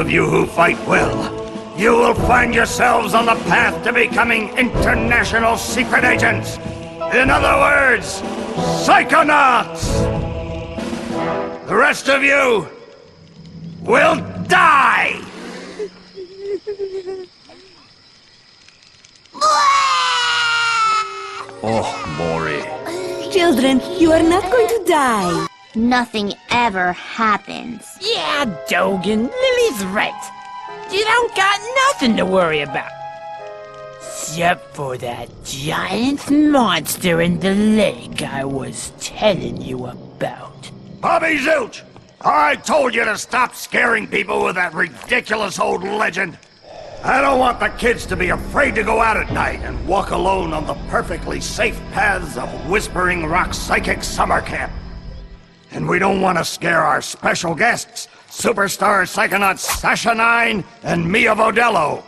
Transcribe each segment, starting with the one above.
And those of you who fight well, you will find yourselves on the path to becoming international secret agents. In other words, psychonauts! The rest of you will die! Oh, Maury. Children, you are not going to die. Nothing ever happens. Yeah, Dogen, Lili's right. You don't got nothing to worry about. Except for that giant monster in the lake I was telling you about. Bobby Zilch! I told you to stop scaring people with that ridiculous old legend. I don't want the kids to be afraid to go out at night and walk alone on the perfectly safe paths of Whispering Rock Psychic Summer Camp. And we don't want to scare our special guests, superstar psychonauts Sasha Nein and Milla Vodello.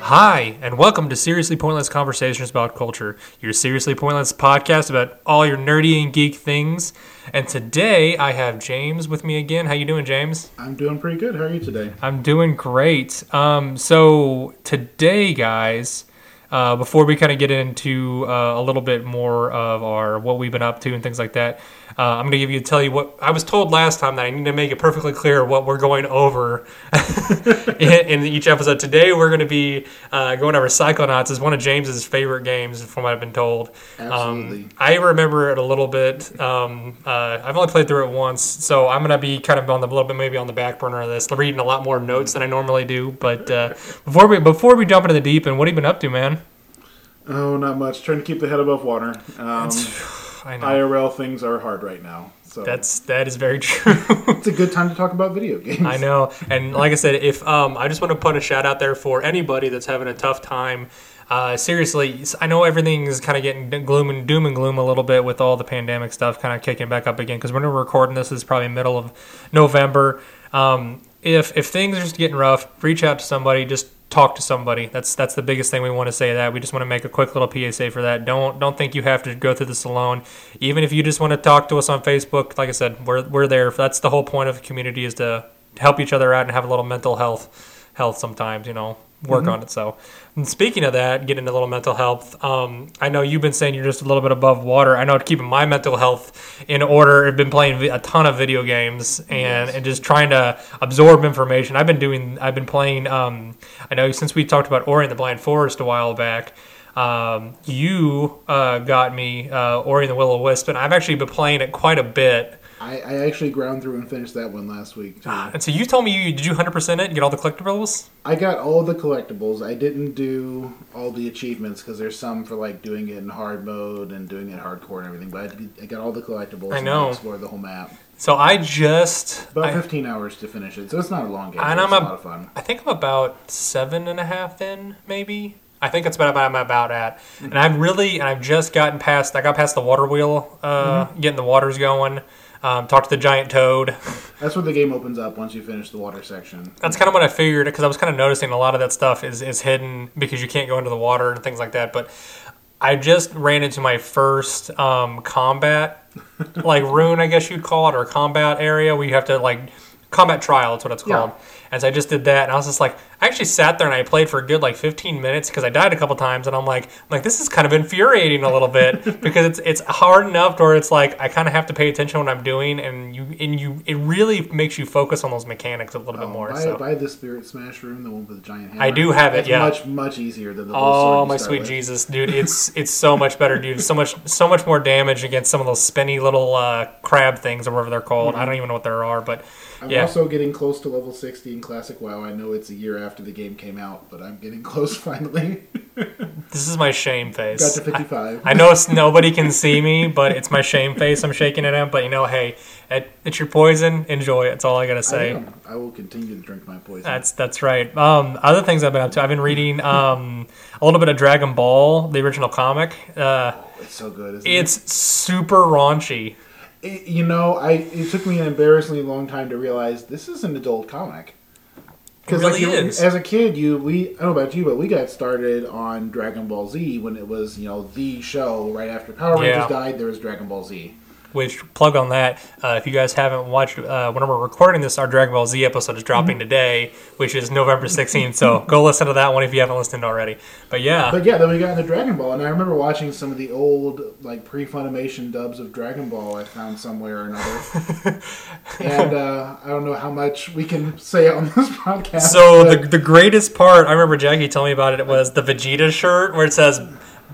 Hi, and welcome to Seriously Pointless Conversations About Culture, your seriously pointless podcast about all your nerdy and geek things. And today I have James with me again. How you doing, James? I'm doing pretty good. How are you today? I'm doing great. Um, so today, guys, uh, before we kind of get into uh, a little bit more of our what we've been up to and things like that, uh, I'm going to give you tell you what I was told last time that I need to make it perfectly clear what we're going over in, in each episode. Today, we're going to be uh, going over Psychonauts. is one of James's favorite games, from what I've been told. Absolutely. Um, I remember it a little bit. Um, uh, I've only played through it once, so I'm going to be kind of on the little bit maybe on the back burner of this, reading a lot more notes than I normally do. But uh, before we before we jump into the deep end, what have you been up to, man? Oh, not much. Trying to keep the head above water. Um, I know IRL things are hard right now. So that's that is very true. it's a good time to talk about video games. I know, and like I said, if um, I just want to put a shout out there for anybody that's having a tough time. Uh, seriously, I know everything is kind of getting gloom and doom and gloom a little bit with all the pandemic stuff kind of kicking back up again. Because when we're recording this, is probably middle of November. Um, if if things are just getting rough, reach out to somebody. Just talk to somebody. That's that's the biggest thing we want to say. That we just want to make a quick little PSA for that. Don't don't think you have to go through this alone. Even if you just want to talk to us on Facebook, like I said, we're we're there. That's the whole point of the community is to help each other out and have a little mental health health sometimes. You know, work on it. So, and speaking of that, getting a little mental health. Um, I know you've been saying you're just a little bit above water. I know keeping my mental health in order. I've been playing a ton of video games and, and just trying to absorb information. I've been doing. I've been playing. Um, I know since we talked about Ori and the Blind Forest a while back. Um, you uh, got me uh, Ori and the Will o Wisp, and I've actually been playing it quite a bit. I, I actually ground through and finished that one last week. Too. And so you told me you did you 100% it and get all the collectibles? I got all the collectibles. I didn't do all the achievements because there's some for like doing it in hard mode and doing it hardcore and everything. But I, did- I got all the collectibles. I and know. explored the whole map. So I just About I- 15 hours to finish it, so it's not a long game. And I'm it's a a- lot of fun. I think I'm about seven and a half in, maybe. I think that's about I'm about at. And I've really, and I've just gotten past. I got past the water wheel, uh, getting the waters going. Um, talked to the giant toad. That's where the game opens up once you finish the water section. That's kind of what I figured because I was kind of noticing a lot of that stuff is is hidden because you can't go into the water and things like that. But I just ran into my first um, combat, like rune, I guess you'd call it, or combat area where you have to like combat trial. That's what it's Yeah. And so I just did that, and I was just like, I actually sat there and I played for a good like 15 minutes because I died a couple times, and I'm like, I'm like this is kind of infuriating a little bit because it's it's hard enough where it's like I kind of have to pay attention to what I'm doing, and you and you it really makes you focus on those mechanics a little bit Oh, more. buy, so. buy the Spirit Smash room, the one with the giant hammer. I do have it, It's yeah. much much easier than the Oh my sweet with. Jesus, dude! It's it's so much better, dude. So much so much more damage against some of those spinny little uh, crab things or whatever they're called. I don't even know what there are, but Mm-hmm. I'm yeah. also getting close to level 60 Classic WoW. I know it's a year after the game came out, but I'm getting close finally. this is my shame face. Got to 55. I know it's, nobody can see me, but it's my shame face. I'm shaking it out. But you know, hey, it, it's your poison. Enjoy it. That's all I gotta say. am. I will continue to drink my poison. That's that's right. Um, other things I've been up to. I've been reading um, a little bit of Dragon Ball, the original comic. Uh, it's so good. Isn't it's super raunchy. it? It- you know, I it took me an embarrassingly long time to realize this is an adult comic. Because really like, is. as a kid, you we I don't know about you, but we got started on Dragon Ball Z when it was you know the show right after Power Rangers Yeah. died. There was Dragon Ball Z. which plug on that. Uh, if you guys haven't watched, uh, when we're recording this, our Dragon Ball Z episode is dropping Mm-hmm. today, which is November 16th. So go listen to that one if you haven't listened already. But yeah, But yeah, then we got into Dragon Ball, and I remember watching some of the old, like pre-Funimation dubs of Dragon Ball. I found somewhere or another, and uh, I don't know how much we can say on this podcast. So the the greatest part, I remember Jackie telling me about it. Was the Vegeta shirt where it says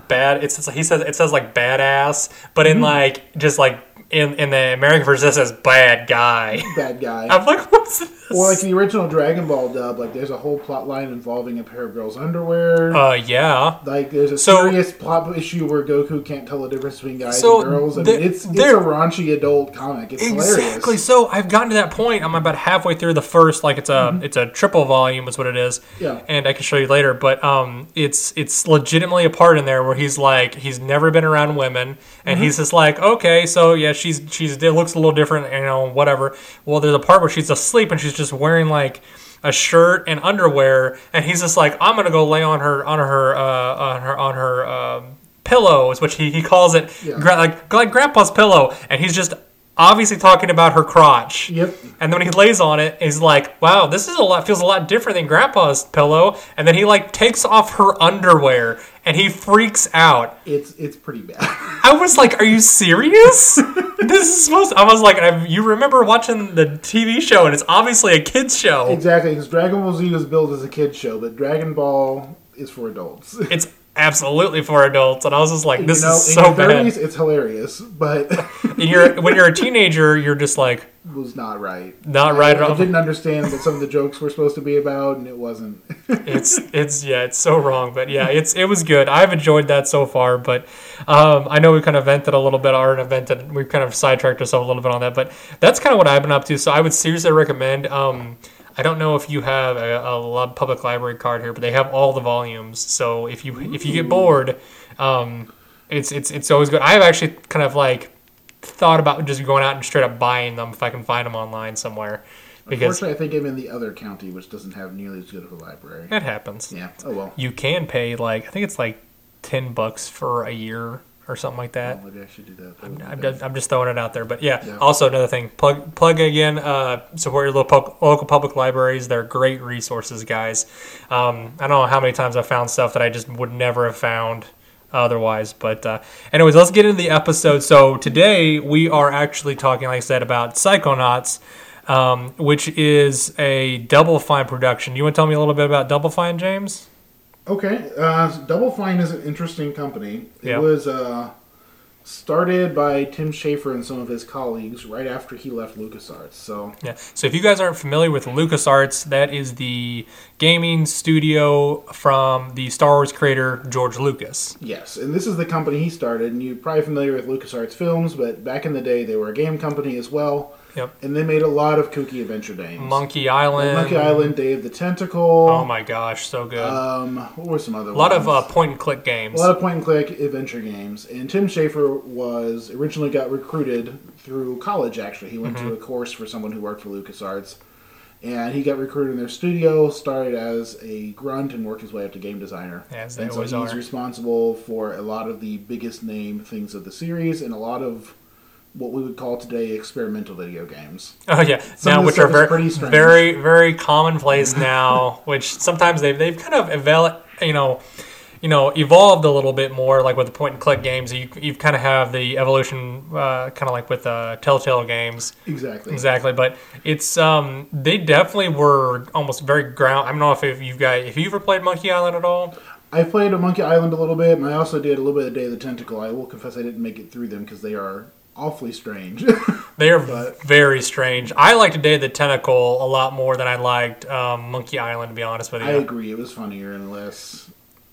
bad. It's he says it says like badass, but Mm-hmm. in like just like in in the American version says bad guy. bad guy. I'm like, what's? Or like the original Dragon Ball dub, like there's a whole plot line involving a pair of girls' underwear. Uh, yeah. like there's a so- serious plot issue where Goku can't tell the difference between guys So, and girls. I mean, it's it's a raunchy adult comic. It's Exactly. hilarious. So I've gotten to that point. I'm about halfway through the first. Like it's a it's a triple volume is what it is. Mm-hmm. Yeah. And I can show you later. But um, it's it's legitimately a part in there where he's like he's never been around women, Mm-hmm. and he's just like okay, so yeah, she's she's it looks a little different, you know, whatever. Well, there's a part where she's asleep and she's just wearing like a shirt and underwear, and he's just like I'm gonna go lay on her on her uh, on her on her. Um, pillows which he, he calls it Yeah. gra- like like grandpa's pillow and he's just obviously talking about her crotch Yep. and then when he lays on it, he's like, "Wow, this is a lot. Feels a lot different than Grandpa's pillow." And then he like takes off her underwear, and he freaks out. It's it's pretty bad. I was like, "Are you serious? this is supposed." I was like, I, "You remember watching the TV show, and it's obviously a kids show. exactly, because Dragon Ball Z was billed as a kids show, but Dragon Ball is for adults. It's absolutely for adults." And I was just like, "This you know, is so bad." 30s, it's hilarious, but you're when you're a teenager, you're just like, it was not right. Not right I, at all. I didn't understand what some of the jokes were supposed to be about, and it wasn't. it's it's yeah it's so wrong but yeah it's it was good i've enjoyed that so far but um, i know we kind of vented a little bit or vented and we've kind of sidetracked ourselves a little bit on that but that's kind of what i've been up to so i would seriously recommend um, i don't know if you have a, a public library card here but they have all the volumes so if you if you get bored um, it's it's it's always good i've actually kind of like thought about just going out and straight up buying them if i can find them online somewhere because Unfortunately, I think I'm in the other county, which doesn't have nearly as good of a library. it happens Yeah. Oh well. you can pay like I think it's like ten bucks for a year or something like that. Maybe I should do that. Be I'm just, I'm just throwing it out there, but yeah. Yeah. Also, another thing, plug plug again. Uh, support your local local public libraries. They're great resources, guys. Um, I don't know how many times I found stuff that I just would never have found otherwise. But uh, anyways, let's get into the episode. So today we are actually talking, like I said, about Psychonauts. Um, which is a Double Fine production. You want to tell me a little bit about Double Fine, James? Okay, uh, Double Fine is an interesting company. It Yeah. was uh, started by Tim Schafer and some of his colleagues right after he left LucasArts. So Yeah. So if you guys aren't familiar with LucasArts, that is the gaming studio from the Star Wars creator George Lucas. yes, and this is the company he started. And you're probably familiar with LucasArts films, but back in the day they were a game company as well. Yep. And they made a lot of kooky adventure games. Monkey Island. Monkey Island, Day of the Tentacle. Oh my gosh, so good. Um, what were some other a lot of uh, point and click games. A lot of point and click adventure games. And Tim Schafer was originally got recruited through college, actually. He went Mm-hmm. to a course for someone who worked for LucasArts. And he got recruited in their studio, started as a grunt, and worked his way up to game designer. As they and so always he's are. responsible for a lot of the biggest name things of the series and a lot of what we would call today experimental video games. Oh yeah, Some now which are very, very, very commonplace now. which sometimes they've they've kind of eval- you know, you know, evolved a little bit more. Like with the point and click games, you you kind of have the evolution, uh, kind of like with uh, Telltale games. Exactly. Exactly, but it's um they definitely were almost very ground. I don't know if, if you guys if you ever played Monkey Island at all. I played a Monkey Island a little bit, and I also did a little bit of Day of the Tentacle. I will confess I didn't make it through them because they are awfully strange. They are But- very strange. I liked Day of the Tentacle a lot more than I liked um, Monkey Island. To be honest with you, I agree. It was funnier and less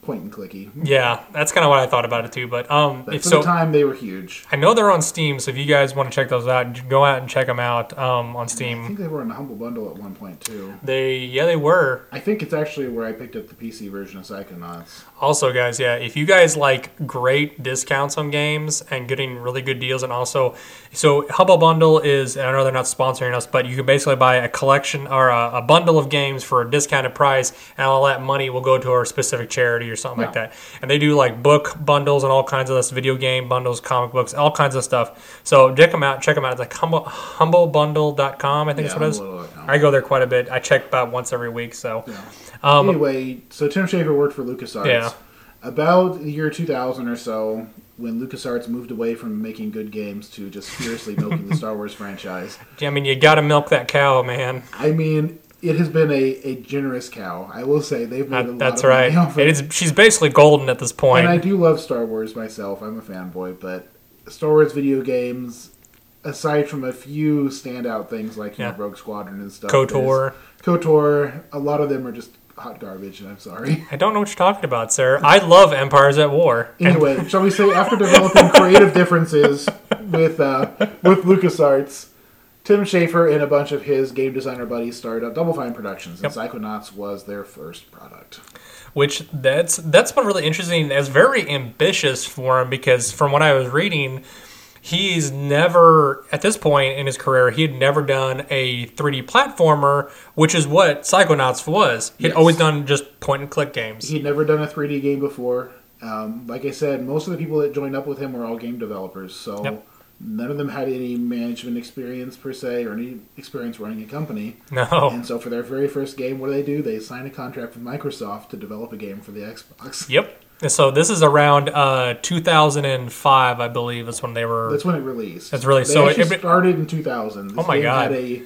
point and clicky. yeah, that's kind of what I thought about it too. But um, But if for so, the time, they were huge. I know they're on Steam. So if you guys want to check those out, go out and check them out um, on I Steam. think they were in a humble bundle at one point too. They yeah they were. I think it's actually where I picked up the PC version of Psychonauts. Also, guys, yeah, if you guys like great discounts on games and getting really good deals, and also, so Humble Bundle is, and I know they're not sponsoring us, but you can basically buy a collection or a, a bundle of games for a discounted price, and all that money will go to our specific charity or or something like that. And they do like book bundles and all kinds of this, video game bundles, comic books, all kinds of stuff. So check them out. Check them out. It's like humble, humblebundle.com, I think Yeah, that's what it is. I go there quite a bit. I check about once every week. So anyway, so Tim Schafer worked for LucasArts. Um, Yeah. About the year 2000 or so, when LucasArts moved away from making good games to just fiercely milking the Star Wars franchise. I mean, you got to milk that cow, man. I mean, it has been a, a generous cow. I will say they've made a lot that's of money right. off It is. She's basically golden at this point. And I do love Star Wars myself. I'm a fanboy, but Star Wars video games, aside from a few standout things like Yeah. know, Rogue Squadron and stuff, KOTOR. KOTOR, a lot of them are just hot garbage, and I'm sorry. I don't know what you're talking about, sir. I love Empires at War. Anyway, shall we say after developing creative differences with uh, with LucasArts, Tim Schafer and a bunch of his game designer buddies started up Double Fine Productions, and Psychonauts was their first product. which that's that's been really interesting. It's very ambitious for him because from what I was reading, he's never at this point in his career he had never done a 3D platformer, which is what Psychonauts was. He'd Yes. always done just point and click games. He'd never done a 3D game before. Um, like I said, most of the people that joined up with him were all game developers, so Yep. None of them had any management experience per se or any experience running a company. no, And so for their very first game, what do they do? They sign a contract with Microsoft to develop a game for the Xbox. yep. And So this is around uh, 2005, I believe, is when they were. That's when it released. That's really- they so it- started in 2000. This Oh my game God. Had a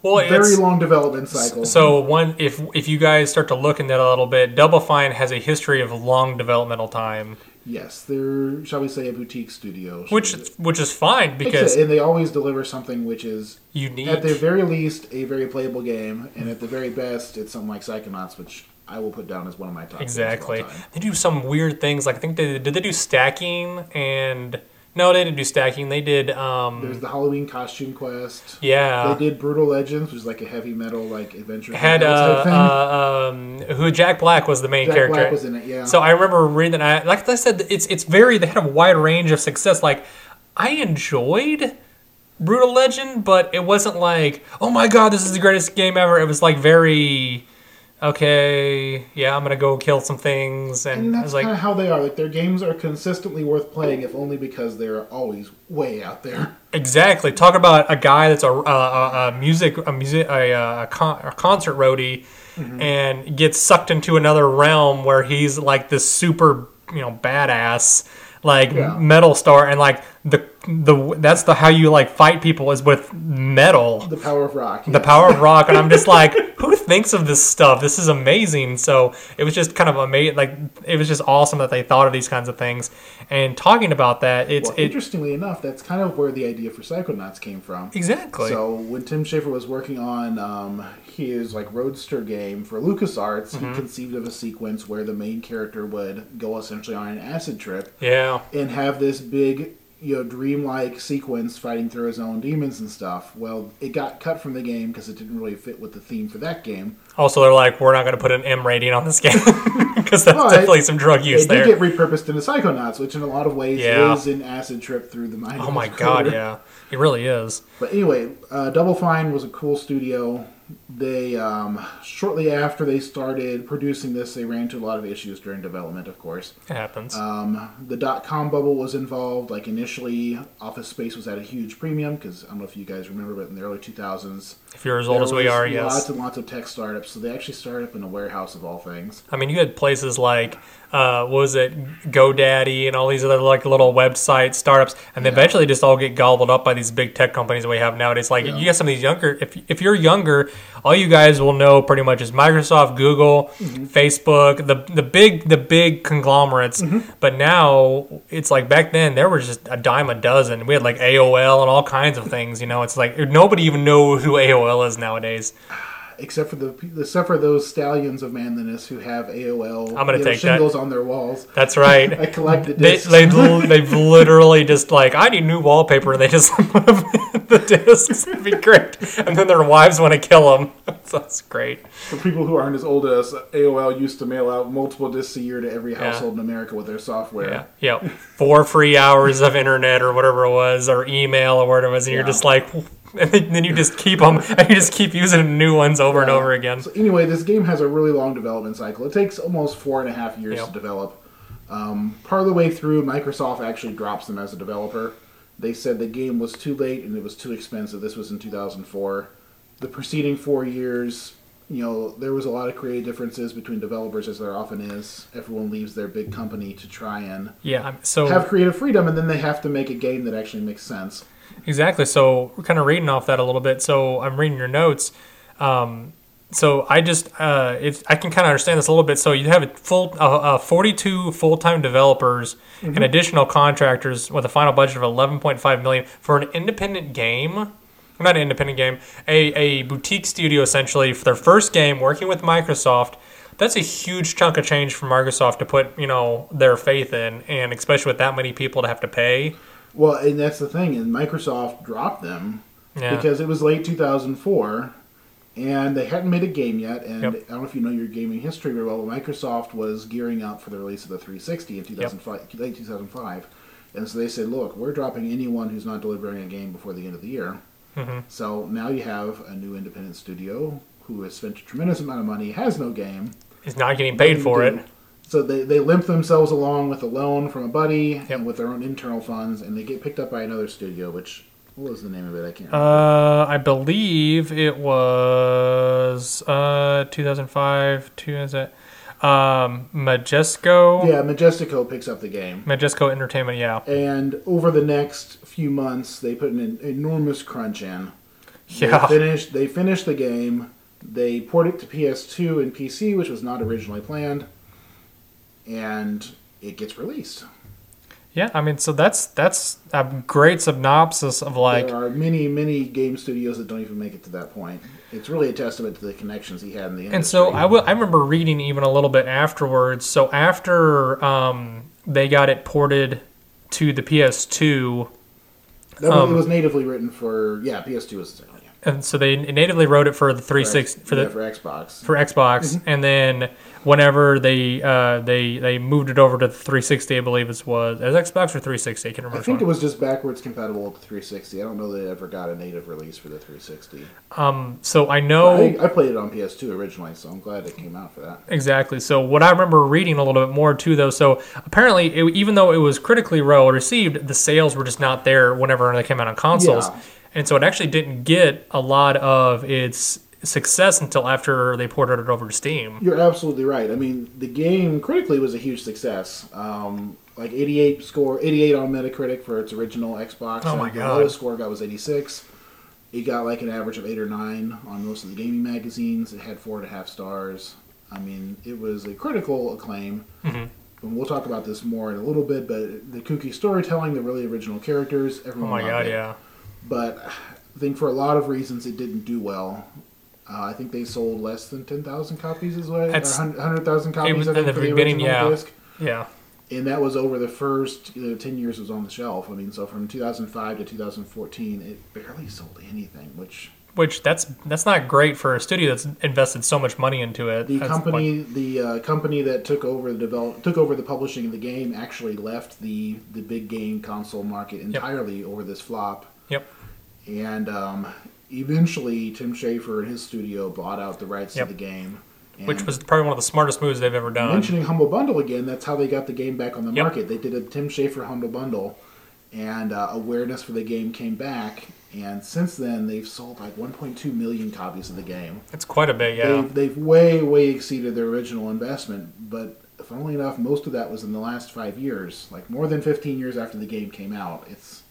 well, very long development cycle. So one, if if you guys start to look in that a little bit, Double Fine has a history of long developmental time, yes, they're shall we say a boutique studio, which we- which is fine because and they always deliver something which is unique. at the very least a very playable game, and at the very best, it's something like Psychonauts, which I will put down as one of my top. games of all Exactly. They do some weird things. Like I think they did they do stacking and no, they didn't do stacking. They did um There's the Halloween costume quest. yeah. They did Brutal Legends, which is like a heavy metal like adventure had uh, thing. uh um who Jack Black was the main Jack character. Black was in it, yeah. So I remember reading that. I, like I said, it's it's very they had a wide range of success. Like I enjoyed Brutal Legend, but it wasn't like oh my god, this is the greatest game ever. It was like very okay, yeah, I'm gonna go kill some things, and, And I that's was like, kind of how they are. Like their games are consistently worth playing, if only because they're always way out there. Exactly. Talk about a guy that's a, a, a, music a music a, a, con- a concert roadie Mm-hmm. and gets sucked into another realm where he's like this super you know badass like Yeah. metal star and like the the that's the how you like fight people is with metal The power of rock. the power of rock and i'm just like who thinks of this stuff. This is amazing. So it was just kind of amazing like it was just awesome that they thought of these kinds of things. And talking about that it's Well, it interestingly enough, that's kind of where the idea for Psychonauts came from. exactly. So when Tim Schafer was working on um, his like Roadster game for LucasArts, Mm-hmm. he conceived of a sequence where the main character would go essentially on an acid trip yeah. and have this big, you know, dreamlike sequence fighting through his own demons and stuff. Well, it got cut from the game because it didn't really fit with the theme for that game. Also, they're like, we're not going to put an M rating on this game because that's But definitely some drug use it there. did get repurposed into Psychonauts, which in a lot of ways Yeah. is an acid trip through the mind. oh my god, yeah, it really is. But anyway, uh, Double Fine was a cool studio. They um, shortly after they started producing this, they ran into a lot of issues during development. Of course, It happens. um, the dot com bubble was involved. Like initially, Office Space was at a huge premium because I don't know if you guys remember, but in the early 2000s, if you're as old as we are, was yes. lots and lots of tech startups. So they actually started up in a warehouse of all things. I mean, you had places like, uh, what was it, GoDaddy and all these other like little website startups, and they eventually just all get gobbled up by these big tech companies that we have nowadays. Like, Yeah. you got some of these younger, if, if you're younger, all you guys will know pretty much is Microsoft, Google, Mm-hmm. Facebook, the the big the big conglomerates. Mm-hmm. But now it's like back then there were just a dime a dozen. We had like AOL and all kinds of things. You know, it's like nobody even knows who AOL is nowadays. Except for the except for those stallions of manliness who have AOL I'm gonna take that. shingles on their walls. That's right. I collected They, discs. they've, they've literally just like, I need new wallpaper, and they just put them in the discs. It'd be great. And then their wives want to kill them. That's great. For people who aren't as old as us, AOL used to mail out multiple discs a year to every household in America with their software. Yeah. Yeah. Four free hours of internet or whatever it was, or email or whatever it was, and you're just like, and then you just keep them, and you just keep using new ones over and over again. So anyway, this game has a really long development cycle. It takes almost four and a half years Yep. to develop. Um, part of the way through, Microsoft actually drops them as a developer. They said the game was too late and it was too expensive. This was in 2004. The preceding four years, you know, there was a lot of creative differences between developers, as there often is. Everyone leaves their big company to try and Yeah. So have creative freedom, and then they have to make a game that actually makes sense. Exactly. So we're kind of reading off that a little bit. So I'm reading your notes. Um, so I just uh, it's, I can kind of understand this a little bit. So you have a full uh, uh, 42 full-time developers and additional contractors with a final budget of 11.5 million for an independent game. Not an independent game, a, a boutique studio essentially for their first game working with Microsoft. That's a huge chunk of change for Microsoft to put, you know, their faith in, and especially with that many people to have to pay. Well, and that's the thing, and Microsoft dropped them Yeah. because it was late 2004, and they hadn't made a game yet. And Yep. I don't know if you know your gaming history very well, but Microsoft was gearing up for the release of the 360 in 2005, late 2005, and so they said, "Look, we're dropping anyone who's not delivering a game before the end of the year." Mm-hmm. So now you have a new independent studio who has spent a tremendous amount of money, has no game, is not getting paid for it. So they, they limp themselves along with a loan from a buddy Yep. and with their own internal funds, and they get picked up by another studio. Which what was the name of it? I can't. remember. Uh, I believe it was uh 2005. Two is it? Um, Majesco. yeah, Majestico picks up the game, Majesco Entertainment. Yeah. and over the next few months, they put an enormous crunch in. Yeah. They finished. They finished the game. They ported it to PS2 and PC, which was not originally planned, and it gets released. Yeah. I mean, so that's that's a great synopsis of like. there are many, many game studios that don't even make it to that point. It's really a testament to the connections he had in the industry. And so I will- I remember reading even a little bit afterwards. So after um, they got it ported to the PS2, That um, it was natively written for yeah PS2 was the yeah, and so they natively wrote it for the 360 for yeah, the for Xbox. for Xbox, and then whenever they uh, they they moved it over to the 360, I believe it was as Xbox or 360. I can't remember. I think it was just backwards compatible with the 360. I don't know that it ever got a native release for the 360. Um, So I know I, I played it on PS2 originally, so I'm glad it came out for that. Exactly. So what I remember reading a little bit more too, though. So apparently, it, even though it was critically well received, the sales were just not there whenever they came out on consoles, Yeah. And so it actually didn't get a lot of its success until after they ported it over to Steam. You're absolutely right. I mean, the game critically was a huge success. Um, like 88 score, 88 on Metacritic for its original Xbox. Oh my and the God. lowest score it got was 86. It got like an average of eight or nine on most of the gaming magazines. It had four and a half stars. I mean, it was a critical acclaim. Mm-hmm. And we'll talk about this more in a little bit, but the kooky storytelling, the really original characters, everyone. Oh my god, it. yeah. But I think for a lot of reasons it didn't do well. Uh, I think they sold less than 10,000 copies as well. Or That's- 100,000 copies was I at think, the beginning, yeah. disc. Yeah. And that was over the first you know, 10 years it was on the shelf. I mean, so from 2005 to 2014, it barely sold anything, which Which that's that's not great for a studio that's invested so much money into it. the That's company the uh, company that took over the develop took over the publishing of the game actually left the the big game console market entirely over this flop. Yep. And um, eventually, Tim Schafer and his studio bought out the rights Yep. to the game. Which was probably one of the smartest moves they've ever done. mentioning Humble Bundle again. That's how they got the game back on the Yep. market. They did a Tim Schafer Humble Bundle, and uh, awareness for the game came back. And since then, they've sold like 1.2 million copies of the game. It's quite a bit, yeah. They've, they've way, way exceeded their original investment. But funnily enough, most of that was in the last five years, like more than 15 years after the game came out. It's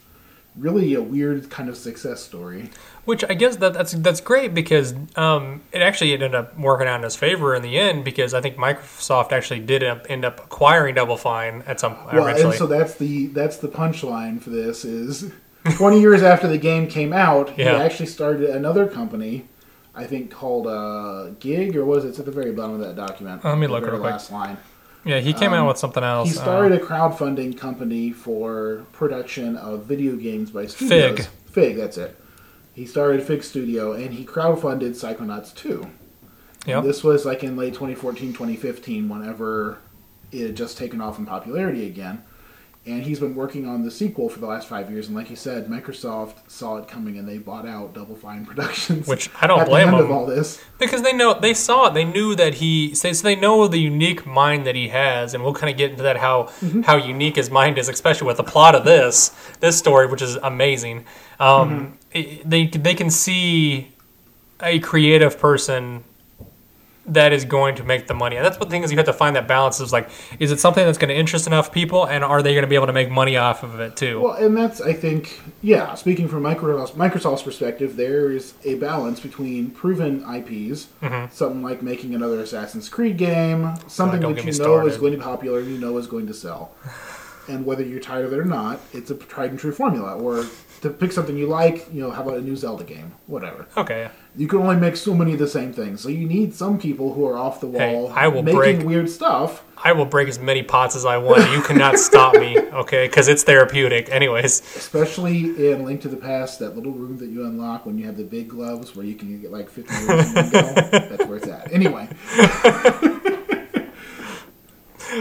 really a weird kind of success story. Which I guess that that's that's great because um, it actually ended up working out in his favor in the end because I think Microsoft actually did end up, acquiring Double Fine at some Well, eventually. and so that's the that's the punchline for this is 20 years after the game came out, he actually started another company, I think called uh, Gig or was it? It's at the very bottom of that document. Let me look real quick. last line. Yeah, he came out with something else. um, He uh, started a crowdfunding company for production of video games by studios. Fig. Fig, that's it. He started Fig Studio and he crowdfunded Psychonauts 2. Yep. This was like in late 2014, 2015, whenever it had just taken off in popularity again. And he's been working on the sequel for the last five years. And like you said, Microsoft saw it coming and they bought out Double Fine Productions. Which I don't blame the them. of all this. Because they know they saw it, they knew that he so they know the unique mind that he has, and we'll kind of get into that how Mm-hmm. how unique his mind is, especially with the plot of this this story, which is amazing. Um, Mm-hmm. it- they they can see a creative person that is going to make the money, and that's what the thing is. You have to find that balance. Is like, is it something that's going to interest enough people, and are they going to be able to make money off of it too? Well, and that's I think yeah. Speaking from Microsoft's, Microsoft's perspective, there is a balance between proven IPs, Mm-hmm. something like making another Assassin's Creed game, something don't that you know is going to be popular and you know is going to sell, and whether you're tired of it or not, it's a tried and true formula. Or to pick something you like, you know, how about a new Zelda game, whatever. okay, You can only make so many of the same things, so you need some people who are off the Hey, wall, I will making break- weird stuff. I will break as many pots as I want. You cannot stop me, okay? Because it's therapeutic. Anyways. Especially in Link to the Past, that little room that you unlock when you have the big gloves where you can get like 50 moves in go. That's where it's at. Anyway.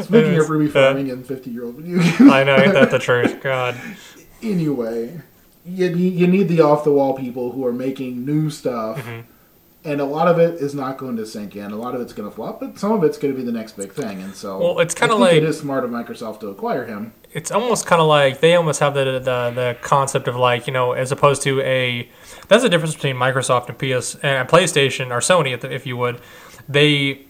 Speaking of uh, rupee farming and 50 year old video games. I know, ain't that the truth? God. Anyway, you, need- you need the off the wall people who are making new stuff. Mm-hmm. And a lot of it is not going to sink in. A lot of it's going to flop, but some of it's going to be the next big thing. And so, Well, it's kinda like- it is smart of Microsoft to acquire him. It's almost kind of like they almost have the, the the concept of like you know as opposed to a that's the difference between Microsoft and PS and PlayStation or Sony if- if you would they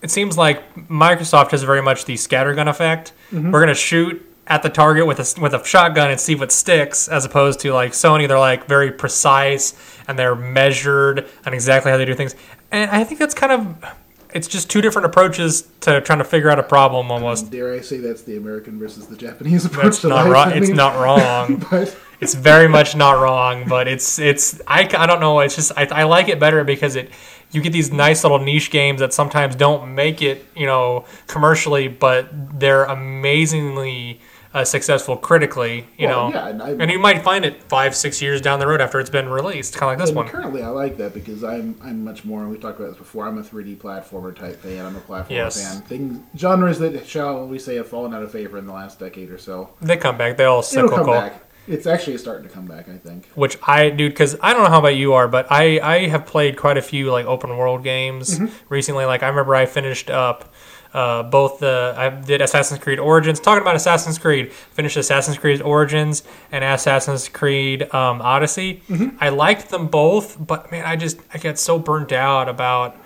it seems like Microsoft has very much the scattergun effect. Mm-hmm. We're gonna shoot at the target with a with a shotgun and see what sticks, as opposed to like Sony. They're like very precise and they're measured on exactly how they do things. And I think that's kind of it's just two different approaches to trying to figure out a problem almost. Dare I say that's the American versus the Japanese approach That's to not life? I It's not wrong. But It's very much not wrong, but it's it's I, I don't know. It's just I, I like it better because it you get these nice little niche games that sometimes don't make it you know commercially, but they're amazingly uh, successful critically. You Well, know, yeah, and I- and you might find it five six years down the road after it's been released, kind of like this one. currently, I like that because I'm I'm much more. and We talked about this before. I'm a 3D platformer type fan. I'm a platformer Yes. fan. Things genres that shall we say have fallen out of favor in the last decade or so. They come back. They all It'll come cyclical. back. It's actually starting to come back. I think. which I dude because I don't know how about you are, but I I have played quite a few like open world games recently. Like I remember I finished up uh, both the I did Assassin's Creed Origins. Talking about Assassin's Creed, finished Assassin's Creed Origins and Assassin's Creed um, Odyssey. I liked them both, but man, I just I got so burnt out about.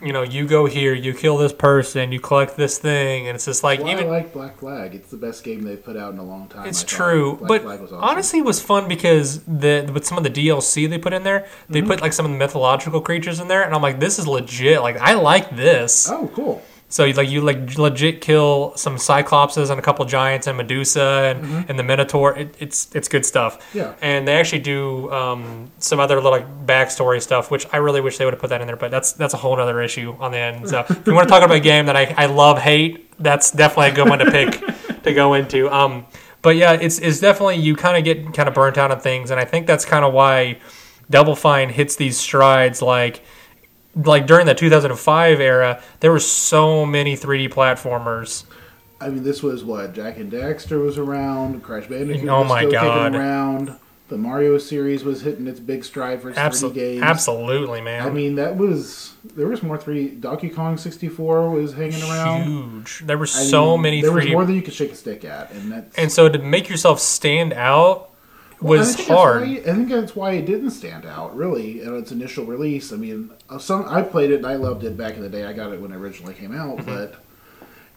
You know, you go here, you kill this person, you collect this thing, and it's just like Well, even I like Black Flag. It's the best game they've put out in a long time. it's I true, but was awesome. honestly, it was fun because the with some of the DLC they put in there, they Mm-hmm. put like some of the mythological creatures in there, and I'm like, this is legit. Like, I like this. oh, cool. So you like you like legit kill some cyclopses and a couple giants and Medusa and, and the Minotaur. It, it's it's good stuff. Mm-hmm. Yeah. And they actually do um, some other little like backstory stuff, which I really wish they would have put that in there. But that's that's a whole other issue on the end. So if you want to talk about a game that I, I love hate, that's definitely a good one to pick to go into. Um, but yeah, it's it's definitely you kind of get kind of burnt out on things, and I think that's kind of why Double Fine hits these strides like like during the 2005 era, there were so many 3D platformers. I mean, this was what Jak and Daxter was around. Crash Bandicoot Oh was my still God. kicking around. The Mario series was hitting its big stride for its 3D games. absolutely, man. I mean, that was there was more three. Donkey Kong sixty four was hanging around. huge. There were I so mean, many There was 3D, more than you could shake a stick at, and that's and so to make yourself stand out was I think hard. why- I think that's why it didn't stand out really in its initial release. I mean, uh, some I played it and I loved it back in the day. I got it when it originally came out, Mm-hmm. but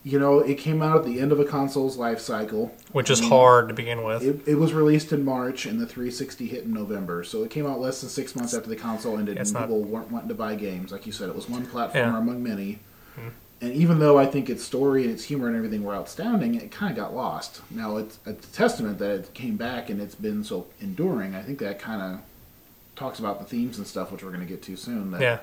you know, it came out at the end of a console's life cycle. which is hard to begin with. It, it was released in March, and the 360 hit in November. So it came out less than six months after the console ended, and not- people weren't wanting to buy games. Like you said, it was one platformer Yeah. Among many. And even though I think its story and its humor and everything were outstanding, it kind of got lost. Now it's a testament that it came back and it's been so enduring. I think that kind of talks about the themes and stuff, which we're going to get to soon. That yeah,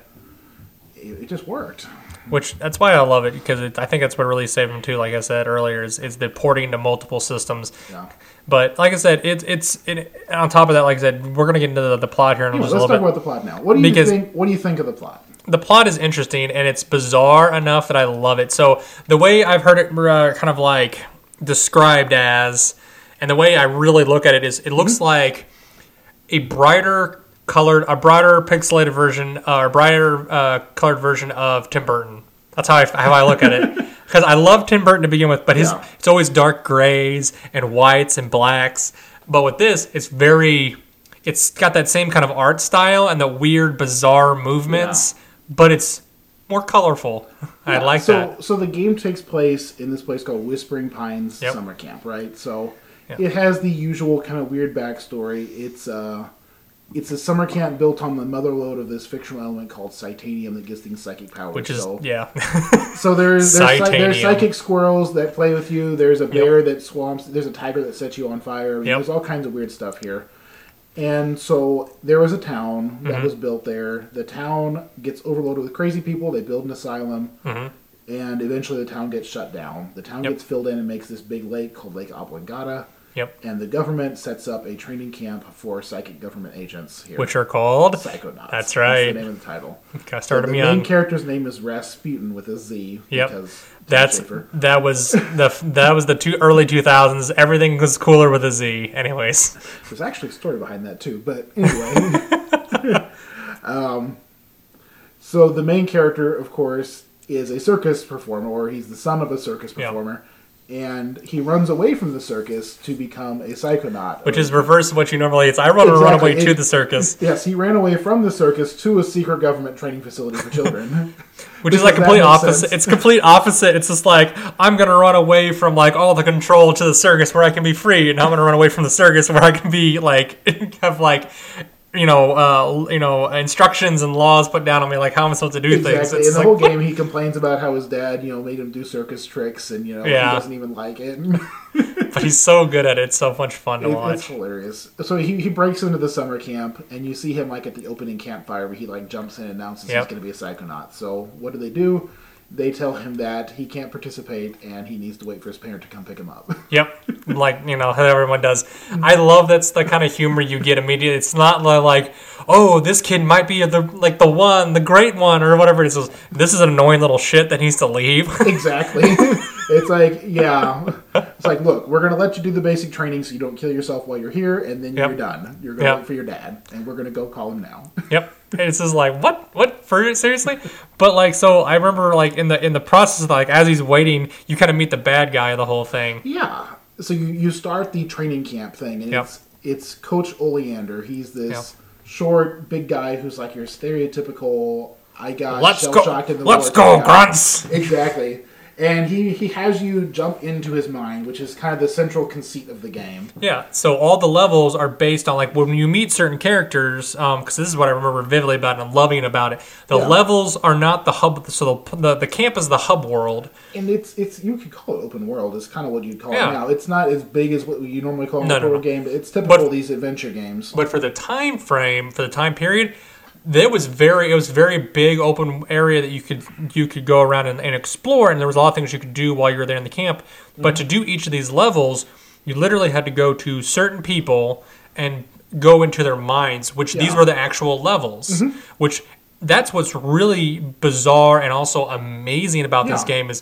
it, it just worked. which that's why I love it because it, I think that's what really saved them too. Like I said earlier, is, is the porting to multiple systems. Yeah. But like I said, it's it's it, on top of that. Like I said, we're gonna get into the, the plot here in Anyway, just let's a talk bit. about the plot now. What do you Because- think? What do you think of the plot? The plot is interesting and it's bizarre enough that I love it. So the way I've heard it uh, kind of like described as And the way I really look at it is, it looks like a brighter colored, a brighter pixelated version, uh, or brighter uh, colored version of Tim Burton. That's how I, how I look at it. Because I love Tim Burton to begin with, but his Yeah. it's always dark grays and whites and blacks. But with this, it's very, it's got that same kind of art style and the weird, bizarre movements, but it's more colorful. I like so, that. So the game takes place in this place called Whispering Pines Yep. Summer Camp, right? So Yep. it has the usual kind of weird backstory. It's uh, it's a summer camp built on the mother lode of this fictional element called Psitanium that gives things psychic powers. Which is so, yeah, so there's there's, there's psychic squirrels that play with you. There's a bear that swamps. There's a tiger that sets you on fire. Yep. There's all kinds of weird stuff here. And so there was a town that Mm-hmm. was built there. The town gets overloaded with crazy people. They build an asylum, and eventually the town gets shut down. The town Mm-hmm. Yep. gets filled in and makes this big lake called Lake Oblongata. Yep. And the government sets up a training camp for psychic government agents here. Which are called. Psychonauts. That's right. the name of the title. Gotta start the them main young. character's name is Rasputin with a Z. Yep. Because Tim That's that was the that was the two early two thousands. Everything was cooler with a Z. Anyways, There's actually a story behind that too, but anyway. um, so the main character, of course, is a circus performer, or he's the son of a circus performer, and he runs away from the circus to become a psychonaut. which is reverse of what you normally. It's I run run Exactly. away to the circus, yes, he ran away from the circus to a secret government training facility for children. which is like complete opposite. sense. It's complete opposite. It's just like I'm gonna run away from like all the control to the circus where I can be free, and I'm gonna run away from the circus where I can be like have like. You know, uh, you know, instructions and laws put down on me, like how am I supposed to do things? exactly. It's In the like, whole game, he complains about how his dad, you know, made him do circus tricks, and you know Yeah. he doesn't even like it. but he's so good at it. It's so much fun to It- watch. It's hilarious. So he, he breaks into the summer camp, and you see him like at the opening campfire where he like jumps in and announces Yep. he's going to be a psychonaut. So what do they do? They tell him that he can't participate and he needs to wait for his parent to come pick him up. Yep, like you know how everyone does. I love that's the kind of humor you get immediately. It's not like, oh, this kid might be the like the one, the great one, or whatever. It is. This is an annoying little shit that needs to leave. exactly. it's like yeah, it's like look, we're going to let you do the basic training so you don't kill yourself while you're here, and then Yep. you're done. You're going to Yep. wait for your dad, and we're going to go call him now. yep, it's just like what, what for seriously? But like, so I remember like in the in the process, like as he's waiting, you kind of meet the bad guy of the whole thing. Yeah. So you, you start the training camp thing, and Yep. it's it's Coach Oleander. He's this short, big guy who's like your stereotypical. I got Let's shell go, shocked in the let's go, guy." grunts. Exactly. And he, he has you jump into his mind, which is kind of the central conceit of the game. Yeah, so all the levels are based on like when you meet certain characters. Um, because this is what I remember vividly about it and loving about it. The Yeah. levels are not the hub. So the, the the camp is the hub world. And it's it's you could call it open world. It's kind of what you'd call Yeah. it now. It's not as big as what you normally call an No, open no, world no. game, but it's typical But- of these adventure games. But for the time frame, for the time period, there was very it was very big open area that you could you could go around and, and explore, and there was a lot of things you could do while you were there in the camp. But mm-hmm. to do each of these levels, you literally had to go to certain people and go into their minds, which these were the actual levels. Mm-hmm. Which that's what's really bizarre and also amazing about this game is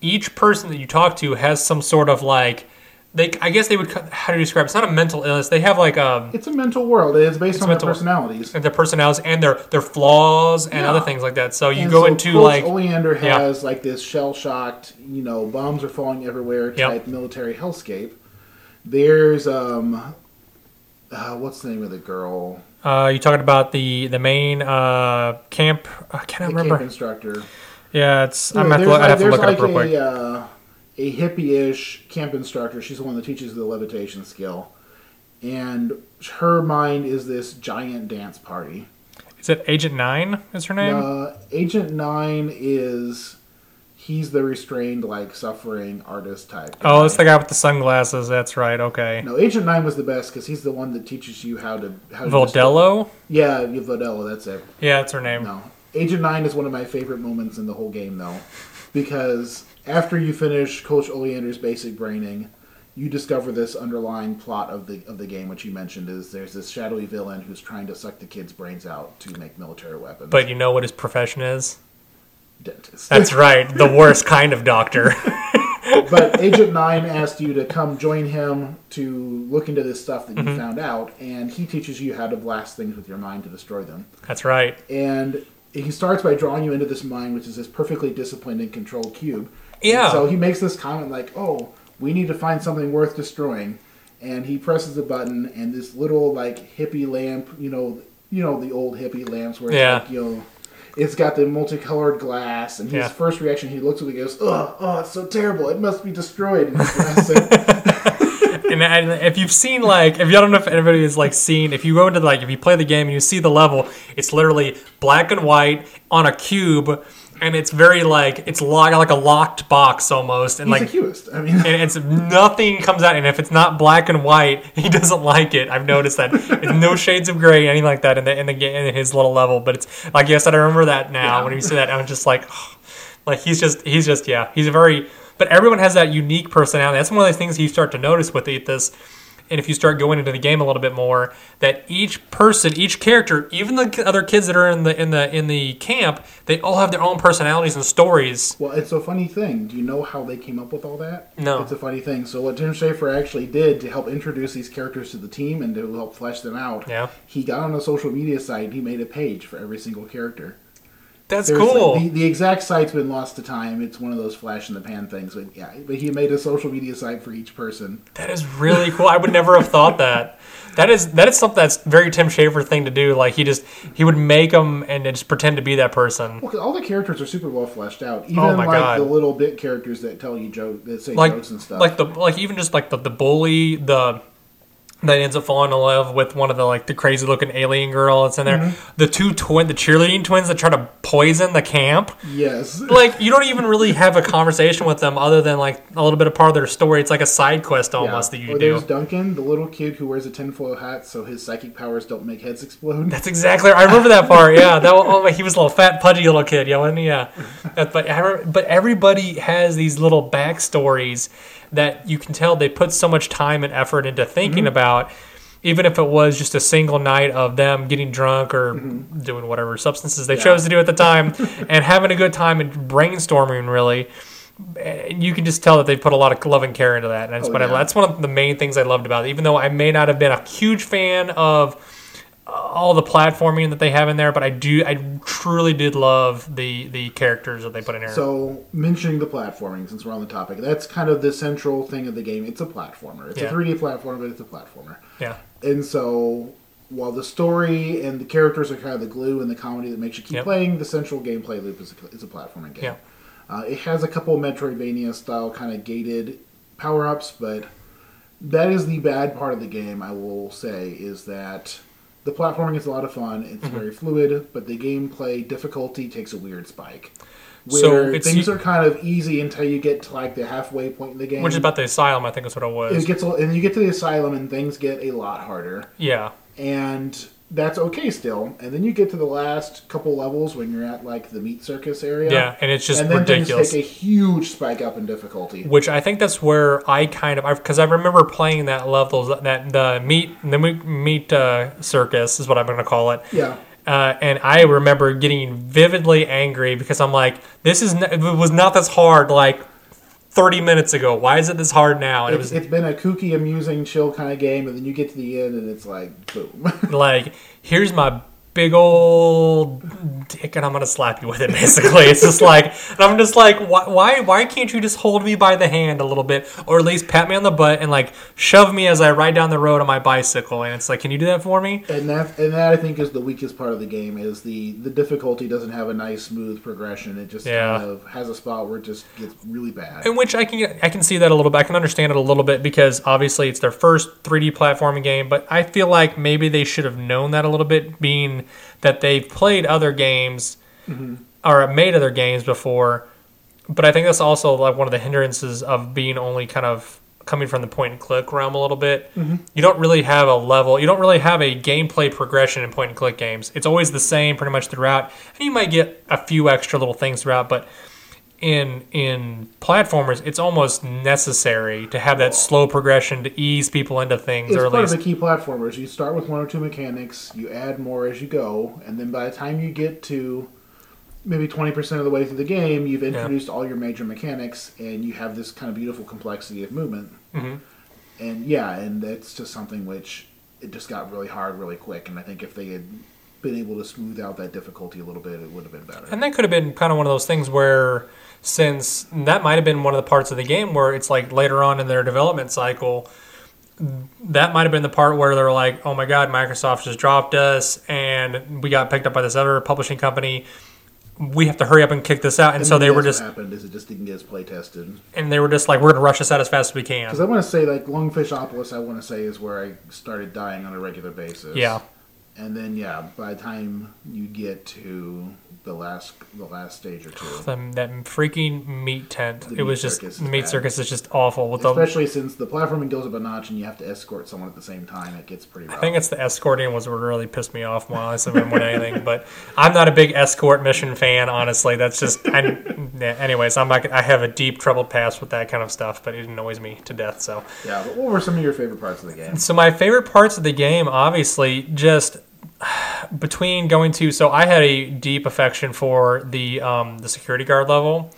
each person that you talk to has some sort of like they I guess they would how do you describe it? It's not a mental illness. They have like um It's a mental world. It's based on their mental- personalities. and their personalities and their their flaws and Yeah. other things like that. So you And go so into Coach like Oleander Yeah. has like this shell shocked, you know, bombs are falling everywhere Yep. type military hellscape. There's um, uh, what's the name of the girl? uh, you talking about the the main uh, camp. I can't The remember. camp instructor. Yeah, it's I'm Yeah, have to, look- I'd have to look it like up real quick. a uh, a hippie-ish camp instructor. She's the one that teaches the levitation skill, and her mind is this giant dance party. Is it Agent Nein? Is her name? Uh, Agent Nein is he's the restrained, like suffering artist type. oh, guy. it's the guy with the sunglasses. That's right. Okay. No, Agent Nein was the best because he's the one that teaches you how to how to Vodello. Yeah, Vodello. That's it. Yeah, that's her name. No, Agent Nein is one of my favorite moments in the whole game, though, because after you finish Coach Oleander's basic braining, you discover this underlying plot of the of the game, which you mentioned is there's this shadowy villain who's trying to suck the kids' brains out to make military weapons. But you know what his profession is? dentist. That's right. The worst kind of doctor. but Agent Nein asked you to come join him to look into this stuff that you mm-hmm. found out, and he teaches you how to blast things with your mind to destroy them. That's right. And he starts by drawing you into this mind, which is this perfectly disciplined and controlled cube. Yeah. And so he makes this comment like, "Oh, we need to find something worth destroying," and he presses a button, and this little like hippie lamp, you know, you know the old hippie lamps where it's Yeah. like you know. It's got the multicolored glass, and his Yeah. first reaction, he looks at it and goes, "Oh, oh, it's so terrible! It must be destroyed." And and, and if you've seen like if you don't know if anybody has like seen if you go into like if you play the game and you see the level it's literally black and white on a cube and it's very like it's locked like a locked box almost and He's like a cubist. I mean, and it's nothing comes out and if it's not black and white he doesn't like it i've noticed that It's no shades of gray anything like that in the in the game in his little level but it's like yes i remember that now Yeah. when you see that i'm just like like he's just he's just yeah he's a very but everyone has that unique personality that's one of the things you start to notice with this and if you start going into the game a little bit more that each person each character even the other kids that are in the in the in the camp they all have their own personalities and stories Well, it's a funny thing. Do you know how they came up with all that? No. It's a funny thing. So what Tim Schafer actually did to help introduce these characters to the team and to help flesh them out, Yeah. he got on a social media site and he made a page for every single character. That's Seriously, cool The, the exact site's been lost to time. It's one of those flash in the pan things. But yeah, but he made a social media site for each person. That is really cool. I would never have thought that. That is that is something that's very Tim Schafer thing to do. Like he just he would make them and then just pretend to be that person. Well, all the characters are super well fleshed out. Oh even Oh my like God. the little bit characters that tell you joke that say Like jokes and stuff. like the like even just like the, the bully the that ends up falling in love with one of the like the crazy looking alien girl that's in there. Mm-hmm. The two twin the cheerleading twins that try to poison the camp. yes. Like you don't even really have a conversation with them other than like a little bit of part of their story. It's like a side quest almost that you or do. there's Dogen, the little kid who wears a tinfoil hat so his psychic powers don't make heads explode. That's exactly. I remember that part. Yeah, that. Oh, he was a little fat, pudgy little kid. Yeah, wasn't he? Yeah. But but everybody has these little backstories that you can tell they put so much time and effort into thinking mm-hmm. about. Even if it was just a single night of them getting drunk or mm-hmm. doing whatever substances they chose to do at the time and having a good time and brainstorming, really, you can just tell that they put a lot of love and care into that. And that's Oh, what I, that's one of the main things I loved about it. Even though I may not have been a huge fan of all the platforming that they have in there, but I do I truly did love the the characters that they put in here. So, mentioning the platforming, since we're on the topic, that's kind of the central thing of the game. It's a platformer. It's Yeah. a 3D platformer, but it's a platformer. yeah, And so, while the story and the characters are kind of the glue and the comedy that makes you keep Yep. playing, the central gameplay loop is a, is a platforming game. Yeah. Uh, it has a couple Metroidvania style kind of gated power ups, but that is the bad part of the game. I will say is that the platforming is a lot of fun. It's Mm-hmm. very fluid, but the gameplay difficulty takes a weird spike. So Where it's- things are kind of easy until you get to like the halfway point in the game. which is about the asylum, I think is what it was. it gets a- and you get to the asylum and things get a lot harder yeah, and that's okay still. And then you get to the last couple levels when you're at like the meat circus area. yeah, and it's just and then ridiculous. things take a huge spike up in difficulty. which I think that's where I kind of because I remember playing that level that the meat the meat- uh, circus is what I'm going to call it. Yeah. Uh, and I remember getting vividly angry because I'm like, this is n- it was not this hard like 30 minutes ago. Why is it this hard now? And it was it's been a kooky, amusing, chill kind of game, and then you get to the end and it's like boom. like, here's my big old dick, and I'm gonna slap you with it. Basically, it's just like, and I'm just like, why, why, why can't you just hold me by the hand a little bit, or at least pat me on the butt and like shove me as I ride down the road on my bicycle? And it's like, can you do that for me? and that and that I think is the weakest part of the game is the the difficulty doesn't have a nice smooth progression. It just Yeah. kind of has a spot where it just gets really bad. In which I can I can see that a little bit. I can understand it a little bit because obviously it's their first 3D platforming game, but I feel like maybe they should have known that a little bit, being that they've played other games mm-hmm. or made other games before. But I think that's also like one of the hindrances of being only kind of coming from the point and click realm a little bit. Mm-hmm. You don't really have a level. You don't really have a gameplay progression in point and click games. It's always the same pretty much throughout, and you might get a few extra little things throughout, but in in platformers, it's almost necessary to have that slow progression to ease people into things, It's or at part of the key platformers. You start with one or two mechanics, you add more as you go, and then by the time you get to maybe 20% of the way through the game, you've introduced all your major mechanics and you have this kind of beautiful complexity of movement. Mm-hmm. And yeah, and that's just something which it just got really hard really quick. And I think if they had been able to smooth out that difficulty a little bit, it would have been better. And that could have been kind of one of those things where, since that might have been one of the parts of the game where it's like later on in their development cycle, that might have been the part where they're like, oh my God, Microsoft just dropped us and we got picked up by this other publishing company. We have to hurry up and kick this out. And, so they were just, what happened is it just didn't get as play tested. and they were just like, we're going to rush this out as fast as we can. Because. I want to say like Lungfishopolis, I want to say is where I started dying on a regular basis. Yeah. And then yeah, by the time you get to the last the last stage or two, The, that freaking meat tent. It meat was just, the meat bad. circus is just awful. With the, especially since the platforming goes up a notch and you have to escort someone at the same time, it gets pretty rough. I think it's the escorting was what really pissed me off more honestly than anything. But I'm not a big escort mission fan, honestly. That's just. I, anyways, I'm not. I have a deep troubled past with that kind of stuff, but it annoys me to death. So, yeah. But what were some of your favorite parts of the game? so my favorite parts of the game, obviously, just between going to. So I had a deep affection for the um, the security guard level.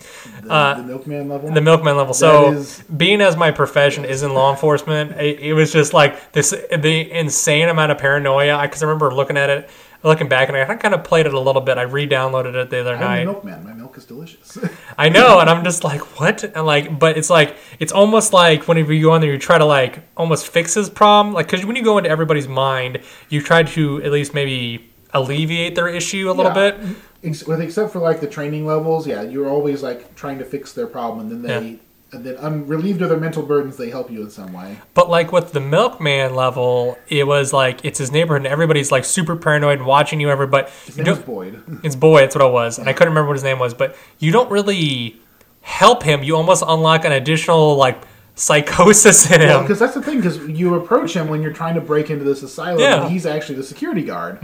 The, Uh, the Milkman level. the milkman level. So, is- being as my profession is in law enforcement, it, it was just like this the insane amount of paranoia. Because I, remember looking at it, looking back, and I kind of played it a little bit. I re-downloaded it the other I'm night. Milkman. My milk is delicious. I know, and I'm just like, what? And like, but it's like it's almost like whenever you go on there, you try to like almost fix his problem. Like, because when you go into everybody's mind, you try to at least maybe alleviate their issue a little Yeah. bit. Ex- with except for like the training levels, yeah, you're always like trying to fix their problem, and then they, and then un- relieved of their mental burdens, they help you in some way. But like with the milkman level, it was like it's his neighborhood, and everybody's like super paranoid and watching you. Ever, but His you name is don't. Boyd. It's boy. That's what it was, and I couldn't remember what his name was. But you don't really help him. You almost unlock an additional like psychosis in him. because that's the thing. Because you approach him when you're trying to break into this asylum, Yeah. Mm-hmm. and he's actually the security guard.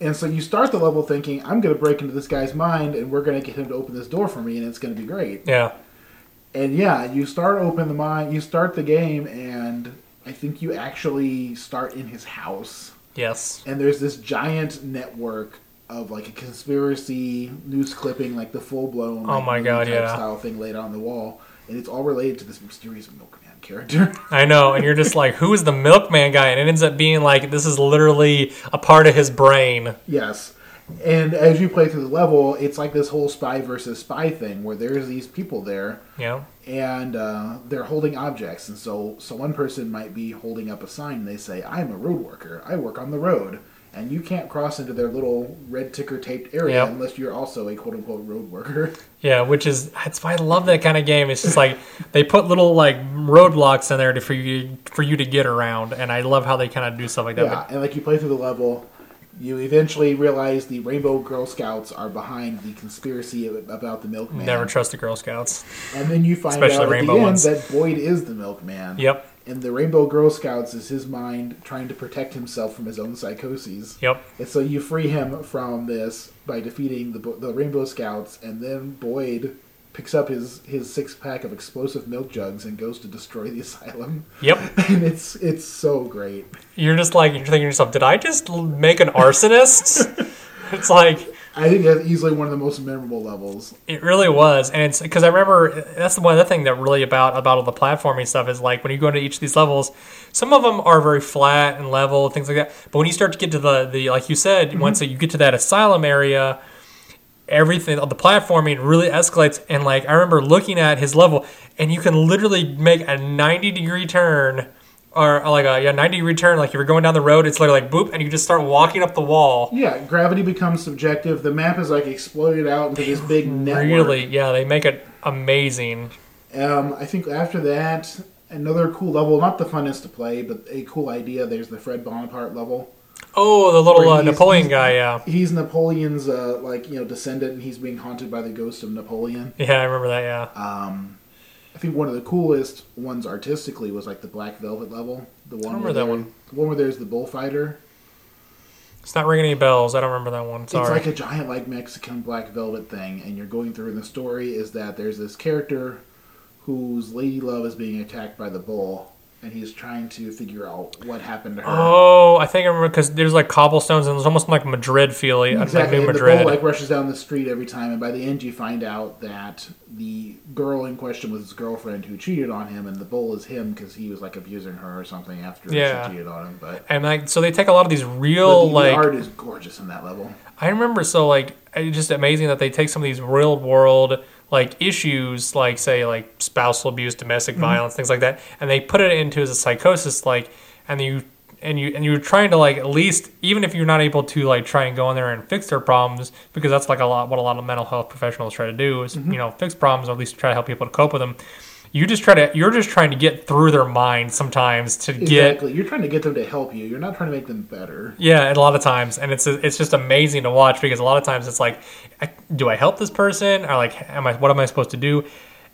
And so you start the level thinking, "I'm going to break into this guy's mind, and we're going to get him to open this door for me, and it's going to be great." yeah, And yeah, you start open the mind, you start the game, and I think you actually start in his house. yes, and there's this giant network of like a conspiracy news clipping, like the full blown Oh my God, yeah. style thing laid on the wall, and it's all related to this mysterious milkman character. I know. And you're just like, who is the milkman guy? And it ends up being like this is literally a part of his brain. yes, and as you play through the level, it's like this whole spy versus spy thing where there's these people there. Know. And uh, they're holding objects, and so so one person might be holding up a sign. And they say, "I'm a road worker. I work on the road." And you can't cross into their little red ticker taped area Yep. unless you're also a quote unquote road worker. Yeah, which is that's why I love that kind of game. It's just like they put little like roadblocks in there to, for you for you to get around, and I love how they kind of do stuff like that. Yeah, and like you play through the level, you eventually realize the Rainbow Girl Scouts are behind the conspiracy about the milkman. never trust the Girl Scouts. and then you find Especially out at rainbow the end ones. that Boyd is the milkman. Yep, And the Rainbow Girl Scouts is his mind trying to protect himself from his own psychoses. yep. And so you free him from this by defeating the the Rainbow Scouts, and then Boyd picks up his his six pack of explosive milk jugs and goes to destroy the asylum. Yep. And it's it's so great. You're just like you're thinking to yourself, did I just make an arsonist? it's like I think that's easily one of the most memorable levels. It really was, and it's because I remember that's the one other thing that really about about all the platforming stuff is like when you go into each of these levels, some of them are very flat and level, things like that. But when you start to get to the the like you said, mm-hmm. once you get to that asylum area, everything the platforming really escalates. And like I remember looking at his level, and you can literally make a ninety degree turn. Or like a yeah, ninety degree turn, like if you're going down the road, it's literally like boop, and you just start walking up the wall. Yeah, gravity becomes subjective. The map is like exploded out into this big network. Really, yeah, they make it amazing. Um, I think after that, another cool level, not the funnest to play, but a cool idea. There's the Fred Bonaparte level. Oh, the little uh, Napoleon guy, yeah. He's Napoleon's uh, like you know descendant, and he's being haunted by the ghost of Napoleon. Yeah, I remember that, yeah. Um, I think one of the coolest ones artistically was like the Black Velvet level. The one remember where that one. The one where there's the bullfighter. It's not ringing any bells. I don't remember that one. Sorry. It's like a giant like Mexican Black Velvet thing, and you're going through. And the story is that there's this character whose lady love is being attacked by the bull, and he's trying to figure out what happened to her. Oh, I think I remember because there's like cobblestones and there's almost like Madrid feely, like Exactly. New And the Madrid. bull like rushes down the street every time, and by the end you find out that the girl in question was his girlfriend who cheated on him, and the bull is him because he was like abusing her or something after Yeah. she cheated on him. But, and like so they take a lot of these real the, like the art is gorgeous in that level. I remember so like it's just amazing that they take some of these real world like issues like say like spousal abuse, domestic Mm-hmm. violence, things like that, and they put it into as a psychosis like and you and you and you're trying to like at least even if you're not able to like try and go in there and fix their problems because that's like a lot what a lot of mental health professionals try to do is Mm-hmm. you know fix problems or at least try to help people to cope with them. You just try to you're just trying to get through their mind sometimes to get Exactly. You're trying to get them to help you. You're not trying to make them better. yeah, and a lot of times, and it's it's just amazing to watch because a lot of times it's like, I- do I help this person or like, am I what am I supposed to do?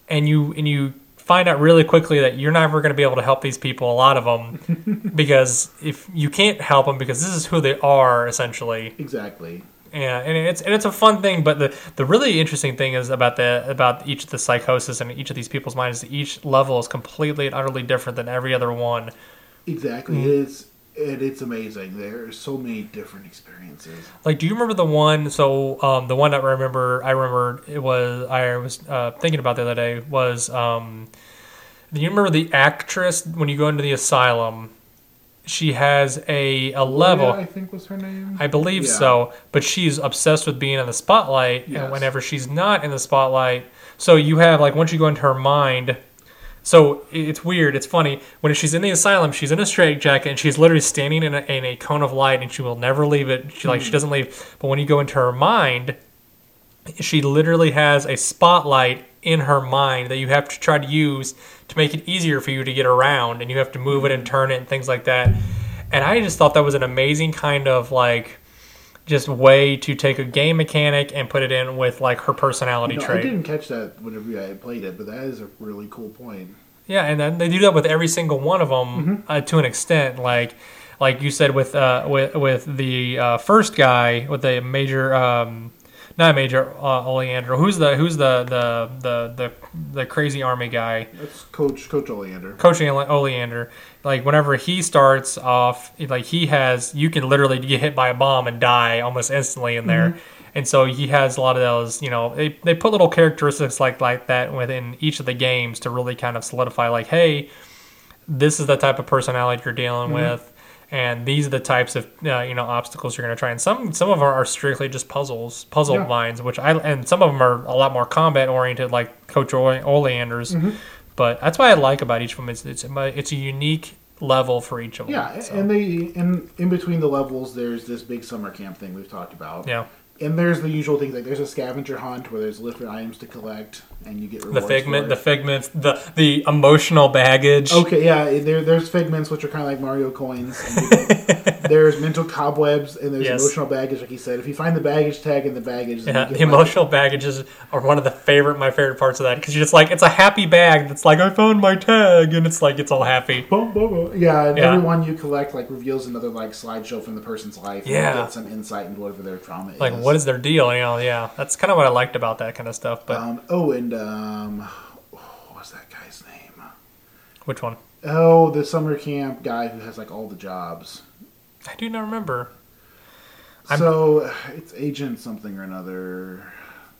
And you and you find out really quickly that you're never going to be able to help these people. A lot of them because if you can't help them because this is who they are essentially. Exactly. Yeah, and it's and it's a fun thing, but the the really interesting thing is about the about each of the psychosis and each of these people's minds. Each level is completely and utterly different than every other one. Exactly. Mm. It is. It, it's amazing. There are so many different experiences. Like, do you remember the one? So, um, the one that I remember, I remember it was I was uh, thinking about the other day was. Um, do you remember the actress when you go into the asylum? She has a a level. Leia, I think was her name. I believe Yeah. so, but she's obsessed with being in the spotlight, Yes. and whenever she's not in the spotlight, so you have like once you go into her mind. So it's weird. It's funny when she's in the asylum. She's in a straitjacket and she's literally standing in a, in a cone of light, and she will never leave it. She like she hmm. doesn't leave. But when you go into her mind, she literally has a spotlight in her mind that you have to try to use to make it easier for you to get around and you have to move it and turn it and things like that and i just thought that was an amazing kind of like just way to take a game mechanic and put it in with like her personality No, I trait didn't catch that whenever I played it, but that is a really cool point. Yeah, and then they do that with every single one of them Mm-hmm. uh, to an extent. Like, like you said with uh, with with the uh, first guy with the major, um, not major uh, Oleander. Who's the who's the the the the, the crazy army guy? That's Coach Coach Oleander. Coaching Ole- Oleander. Like whenever he starts off, like he has, you can literally get hit by a bomb and die almost instantly in there. And so he has a lot of those, you know, they, they put little characteristics like like that within each of the games to really kind of solidify, like, hey, this is the type of personality you're dealing with, and these are the types of uh, you know obstacles you're going to try. And some some of them are strictly just puzzles, puzzle Yeah. lines, which I and some of them are a lot more combat oriented, like Coach Ole- Oleander's. But that's what I like about each of them. It's it's a, it's a unique level for each of them. Yeah, so, and they in in between the levels, there's this big summer camp thing we've talked about. yeah. And there's the usual things like there's a scavenger hunt where there's different items to collect, and you get The figment, the figments, the the emotional baggage. Okay, yeah, there, there's figments which are kind of like Mario coins. And you can- there's mental cobwebs and there's Yes. emotional baggage, like he said. If you find the baggage tag in the baggage, Yeah, the emotional baggages are one of the favorite, my favorite parts of that because you're just like it's a happy bag that's like I found my tag and it's like it's all happy. Boom, boom, boom. Yeah, and Yeah. every one you collect like reveals another like slideshow from the person's life. Yeah. get some insight into whatever their trauma is. Like is. what is their deal? You know, yeah, that's kind of what I liked about that kind of stuff. But Um, oh, and um, what's that guy's name? which one? Oh, the summer camp guy who has like all the jobs. I do not remember. I'm- So it's agent something or another.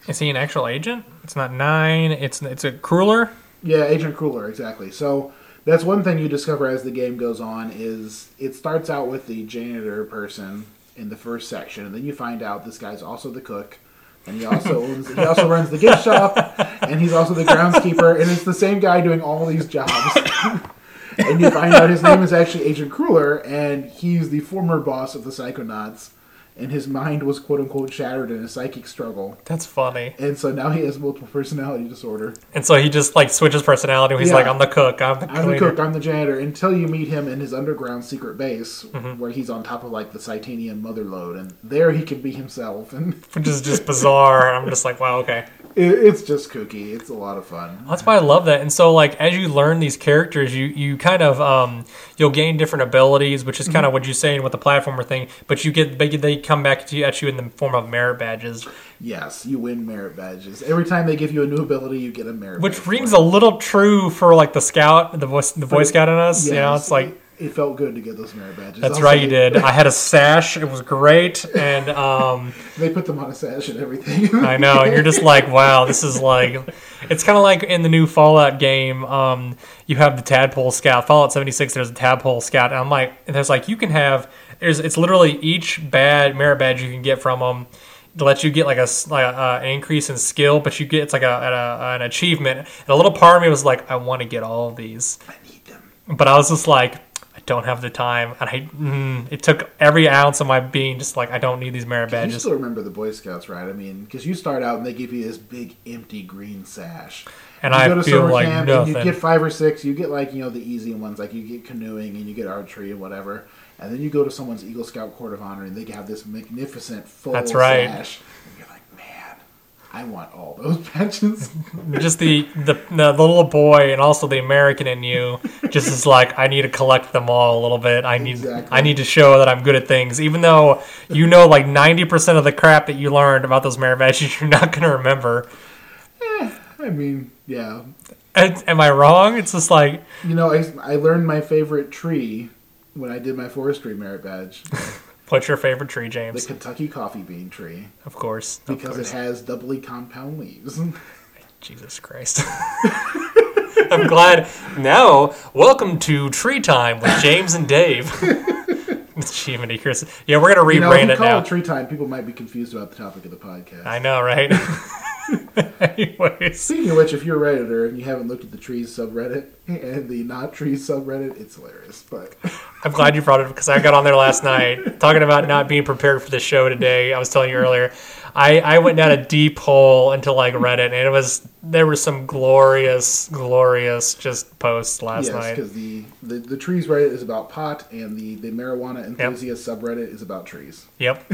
Is he an actual agent? It's not nine. It's it's a cruller. Yeah, Agent Cruller, exactly. So that's one thing you discover as the game goes on is it starts out with the janitor person in the first section, and then you find out this guy's also the cook, and he also owns, he also runs the gift shop, and he's also the groundskeeper, and it's the same guy doing all these jobs. and you find out his name is actually Agent Cruller, and he's the former boss of the Psychonauts, and his mind was quote unquote shattered in a psychic struggle, That's funny. and so now he has multiple personality disorder. And so he just like switches personality. He's Yeah. like, I'm the cook. I'm the I'm the cook, I'm the janitor, until you meet him in his underground secret base, Mm-hmm. where he's on top of like the Psitanium mother lode, and there he can be himself. And which is just bizarre. I'm just like, wow, okay. It, it's just kooky. It's a lot of fun. That's why I love that. And so, like, as you learn these characters, you you kind of um, you'll gain different abilities, which is kind of what you're saying with the platformer thing. But you get they, they come back to you, at you in the form of merit badges, Yes, you win merit badges. Every time they give you a new ability, you get a merit which rings a little true for like the scout, the voice, the boy scout in us. you know, it's like. It, felt good to get those merit badges. That's right, say you did. I had a sash. It was great, and um, They put them on a sash and everything. I know. And you're just like, wow, this is like, it's kind of like in the new Fallout game. Um, you have the Tadpole Scout. Fallout 76. There's a Tadpole Scout, and I'm like, and there's like you can have. There's it's literally each bad merit badge you can get from them. To let you get like a like a, uh, an increase in skill, but you get it's like a, a an achievement. And a little part of me was like, I want to get all of these, I need them. but I was just like, don't have the time, and I mm, it took every ounce of my being just like I don't need these merit badges. You still remember the Boy Scouts, right? I mean, because you start out and they give you this big empty green sash. And you I go to feel summer like camp and you get five or six. You get like you know the easy ones, like you get canoeing and you get archery and whatever. And then you go to someone's Eagle Scout Court of Honor and they have this magnificent full That's right. sash. And you're like, man, I want all those patches. just the, the the little boy and also the American in you just is like I need to collect them all a little bit. I need Exactly. I need to show that I'm good at things, even though you know like ninety percent of the crap that you learned about those merit badges you're not gonna remember. Eh, I mean, yeah. Am am I wrong? It's just like You know, I, I learned my favorite tree when I did my forestry merit badge, what's your favorite tree, James? the Kentucky coffee bean tree, Of course, of because course. it has doubly compound leaves. Jesus Christ. I'm glad. Now, welcome to Tree Time with James and Dave. Jiminy Chris. Yeah, we're know, if rebrand you it call now. it tree time, people might be confused about the topic of the podcast. I know, right? Anyways, Speaking of which, if you're a redditor and you haven't looked at the trees subreddit and the not trees subreddit, it's hilarious. But I'm glad you brought it because I got on there last night talking about not being prepared for the show today. I was telling you earlier, I, I went down a deep hole into like Reddit, and it was there were some glorious, glorious just posts last yes, night. because the, the the trees reddit is about pot, and the the marijuana enthusiast subreddit is about trees. Yep,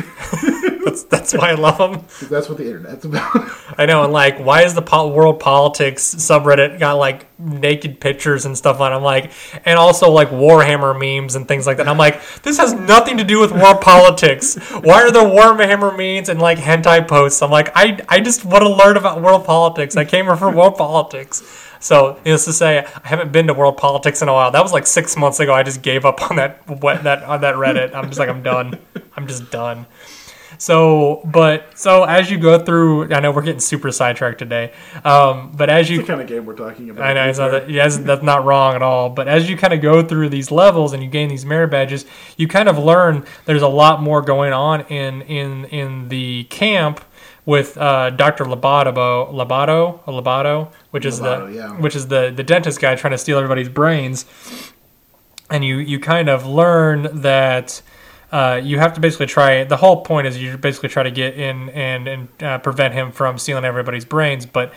that's that's why I love them. that's what the internet's about. I know, and like, why is the po- world politics subreddit got like naked pictures and stuff on? it? I'm like, and also like Warhammer memes and things like that. I'm like, this has nothing to do with world politics. Why are there Warhammer memes and like hentai posts? I'm like, I I just want to learn about world politics. I came here for world politics. So, needless to say, I haven't been to world politics in a while. That was like six months ago. I just gave up on that what that on that Reddit. I'm just like, I'm done. I'm just done. So, but so as you go through, I know we're getting super sidetracked today. Um, but as you kind of game we're talking about. I know it's not that, yes, that's not wrong at all. But as you kind of go through these levels and you gain these merit badges, you kind of learn there's a lot more going on in in in the camp with uh, Dr. Labato, Labato, Labato, which is Lovato, the yeah. which is the the dentist guy trying to steal everybody's brains, and you you kind of learn that. Uh, you have to basically try. The whole point is you basically try to get in and and uh, prevent him from stealing everybody's brains. But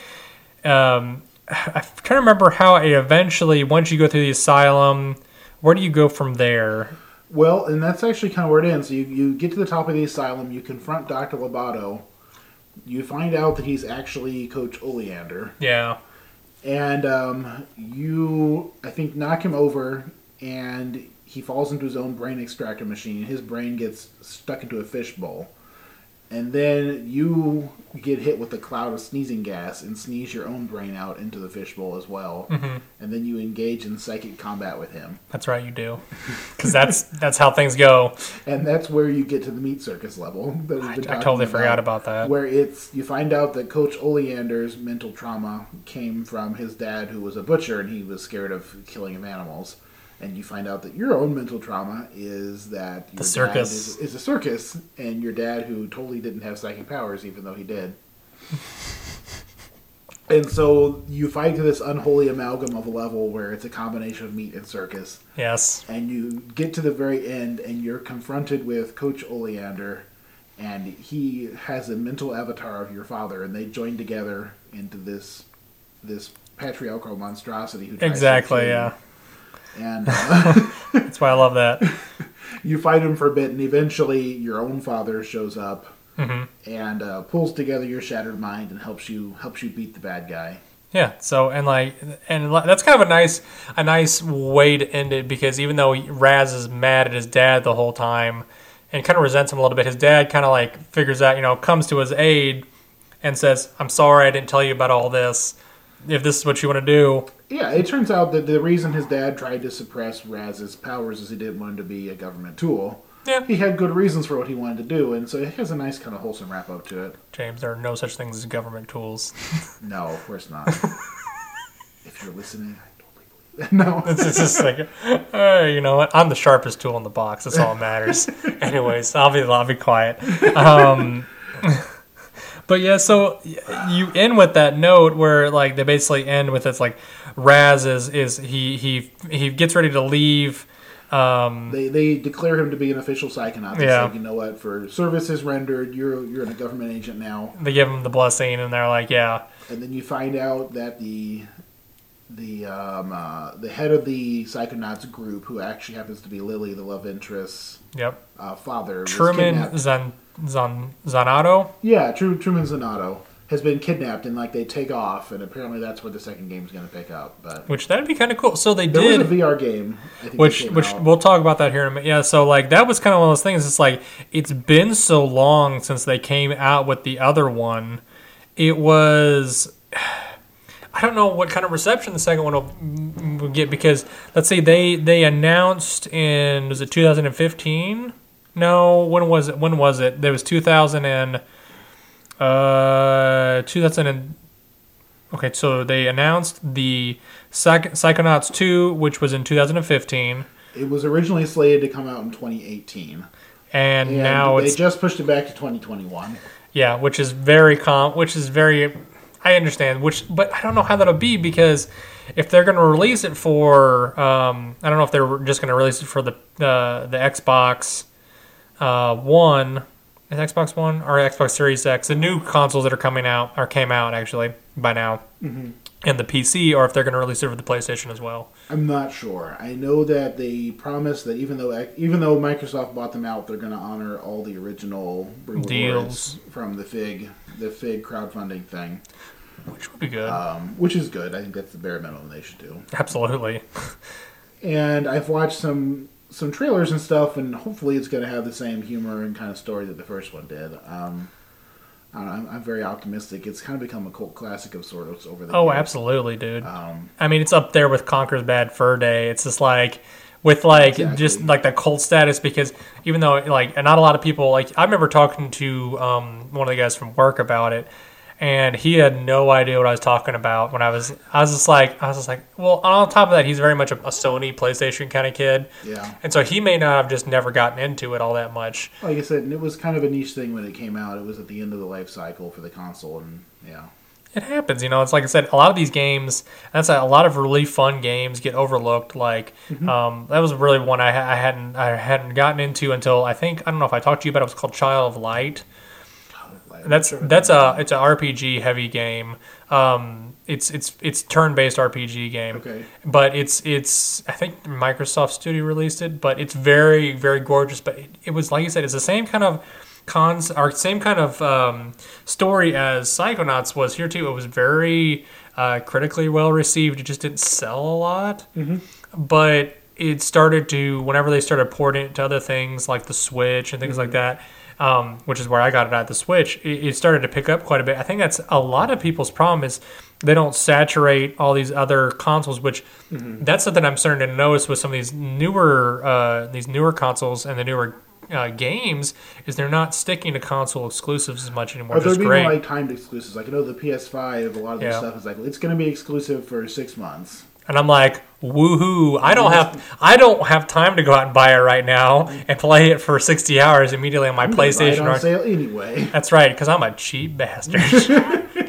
um, trying to remember how it eventually, once you go through the asylum, where do you go from there? Well, and that's actually kind of where it ends. You, you get to the top of the asylum, you confront Dr. Loboto, you find out that he's actually Coach Oleander, Yeah, and um, you, I think, knock him over, and he falls into his own brain extractor machine. His brain gets stuck into a fishbowl. And then you get hit with a cloud of sneezing gas and sneeze your own brain out into the fishbowl as well. Mm-hmm. And then you engage in psychic combat with him. that's right, you do, because that's that's how things go. and that's where you get to the meat circus level. I, I totally forgot about that. Where it's you find out that Coach Oleander's mental trauma came from his dad, who was a butcher, and he was scared of killing of animals. And you find out that your own mental trauma is that your The circus. dad is, is a circus, and your dad, who totally didn't have psychic powers, even though he did. and so you fight to this unholy amalgam of a level where it's a combination of meat and circus Yes, and you get to the very end and you're confronted with coach oleander and he has a mental avatar of your father and they join together into this this patriarchal monstrosity who exactly. Yeah, and uh, that's why I love that. you fight him for a bit and eventually your own father shows up and uh, pulls together your shattered mind and helps you helps you beat the bad guy. Yeah. So and like and that's kind of a nice a nice way to end it because even though Raz is mad at his dad the whole time and kind of resents him a little bit, his dad kind of like figures out you know comes to his aid and says, "I'm sorry I didn't tell you about all this. If this is what you want to do, Yeah, it turns out that the reason his dad tried to suppress Raz's powers is he didn't want him to be a government tool. Yeah. He had good reasons for what he wanted to do, and so it has a nice kind of wholesome wrap up to it. James, there are no such things as government tools." No, of course not. if you're listening, I totally believe that. No. It's, it's just like, uh, you know what? I'm the sharpest tool in the box. That's all that matters. Anyways, I'll be I'll be quiet. Um, but yeah, so you end with that note where like they basically end with it's like Raz is is he he he gets ready to leave. Um, They, they declare him to be an official psychonaut. They Yeah. say, you know what, for services rendered, you're you're a government agent now. they give him the blessing, and they're like, yeah, And then you find out that the the um, uh, the head of the psychonauts group, who actually happens to be Lili, the love interest's yep. uh, father, Truman. Zan Zan Zanotto. Yeah, Tru- Truman Zanotto has been kidnapped, and like they take off, and apparently that's where the second game is going to pick up. But Which that'd be kind of cool. So they there did. was a VR game, I think, which which out. we'll talk about that here in a minute. Yeah, so like that was kind of one of those things. It's like it's been so long since they came out with the other one. It was. I don't know what kind of reception the second one will, will get because let's see they they announced in was it 2015? No, when was it? When was it? There was 2000 and uh 2000 and okay. So they announced the Psych- Psychonauts 2, which was in 2015, it was originally slated to come out in 2018, and, and now they it's just pushed it back to 2021. Yeah, which is very com, which is very. I understand, which, but I don't know how that'll be because if they're going to release it for, um, I don't know if they're just going to release it for the uh, the Xbox uh, One, is Xbox One or Xbox Series X, the new consoles that are coming out or came out actually by now, Mm-hmm. and the PC, or if they're going to release it for the PlayStation as well. I'm not sure. I know that they promised that even though even though Microsoft bought them out, they're going to honor all the original Deals. from the Fig the Fig crowdfunding thing, Which would be good. um, which is good. I think that's the bare minimum they should do. Absolutely. And I've watched some some trailers and stuff, and hopefully it's going to have the same humor and kind of story that the first one did. Um, I don't know, I'm, I'm very optimistic. It's kind of become a cult classic of sorts over the Oh, years. absolutely, dude. Um, I mean, it's up there with Conker's Bad Fur Day. It's just like with like Exactly. just like the cult status because even though like and not a lot of people like I remember talking to um, one of the guys from work about it and he had no idea what I was talking about when I was I was just like I was just like well on top of that he's very much a, a Sony PlayStation kind of kid yeah. and so he may not have just never gotten into it all that much Like I said, and it was kind of a niche thing when it came out. It was at the end of the life cycle for the console, and yeah. it happens you know it's like i said a lot of these games that's a, a lot of really fun games get overlooked like um, that was really one I, I hadn't i hadn't gotten into until i think i don't know if i talked to you about it, it was called child of light that's that's a it's a rpg heavy game. Um, it's it's it's turn-based rpg game. Okay. but it's it's i think microsoft studio released it but it's very very gorgeous. But it, it was like you said it's the same kind of cons or same kind of um, story as psychonauts was here too. It was very uh, critically well received. It just didn't sell a lot. But it started to whenever they started porting it to other things like the switch and things like that um, which is where i got it at the switch it, it started to pick up quite a bit i think that's a lot of people's problem is they don't saturate all these other consoles which that's something i'm starting to notice with some of these newer uh, these newer consoles and the newer uh, games is they're not sticking to console exclusives as much anymore Are there being like timed exclusives? Like I know the PS5, a lot of this Yeah. stuff is like it's going to be exclusive for six months. And I'm like, woohoo! I don't have I don't have time to go out and buy it right now and play it for 60 hours immediately on my I'm gonna buy it PlayStation. on Or, sale anyway. that's right, because I'm a cheap bastard,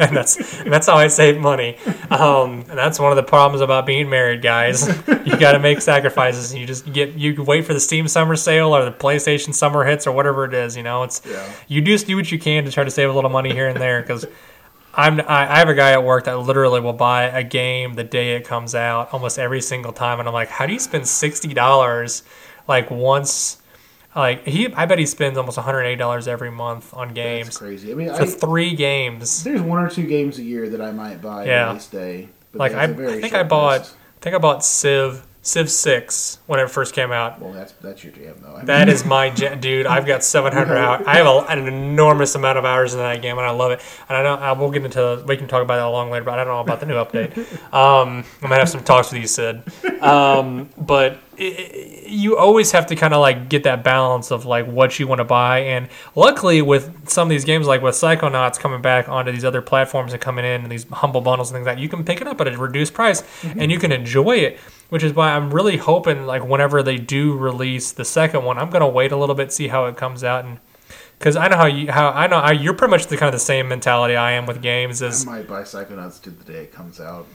and that's and that's how I save money. Um, and that's one of the problems about being married, guys. You got to make sacrifices. and You just get you wait for the Steam Summer Sale or the PlayStation Summer Hits or whatever it is. You know, it's Yeah. you just do what you can to try to save a little money here and there because. I'm, I I have a guy at work that literally will buy a game the day it comes out almost every single time, and I'm like, how do you spend sixty dollars like once Like he, I bet he spends almost 180 dollars every month on That's games crazy. I mean, for I, three games. there's one or two games a year that I might buy Yeah. at least day. But Like I, that's I think I bought, list. I think I bought Civ, Civ Six when it first came out. Well, that's that's your jam though. I That mean, is my jam, dude. I've got 700 hours. I have a, an enormous amount of hours in that game, and I love it. And I know I will get into. We can talk about that along later, but I don't know about the new update. Um, I might have some talks with you, Sid. Um, but i i you always have to kind of like get that balance of like what you want to buy. And luckily, with some of these games, like with Psychonauts coming back onto these other platforms and coming in and these humble bundles and things like that, you can pick it up at a reduced price and you can enjoy it. Which is why I'm really hoping, like, whenever they do release the second one, I'm gonna wait a little bit, see how it comes out, and because I know how you how I know how you're pretty much the kind of the same mentality I am with games. I Is might buy Psychonauts 2 the day it comes out.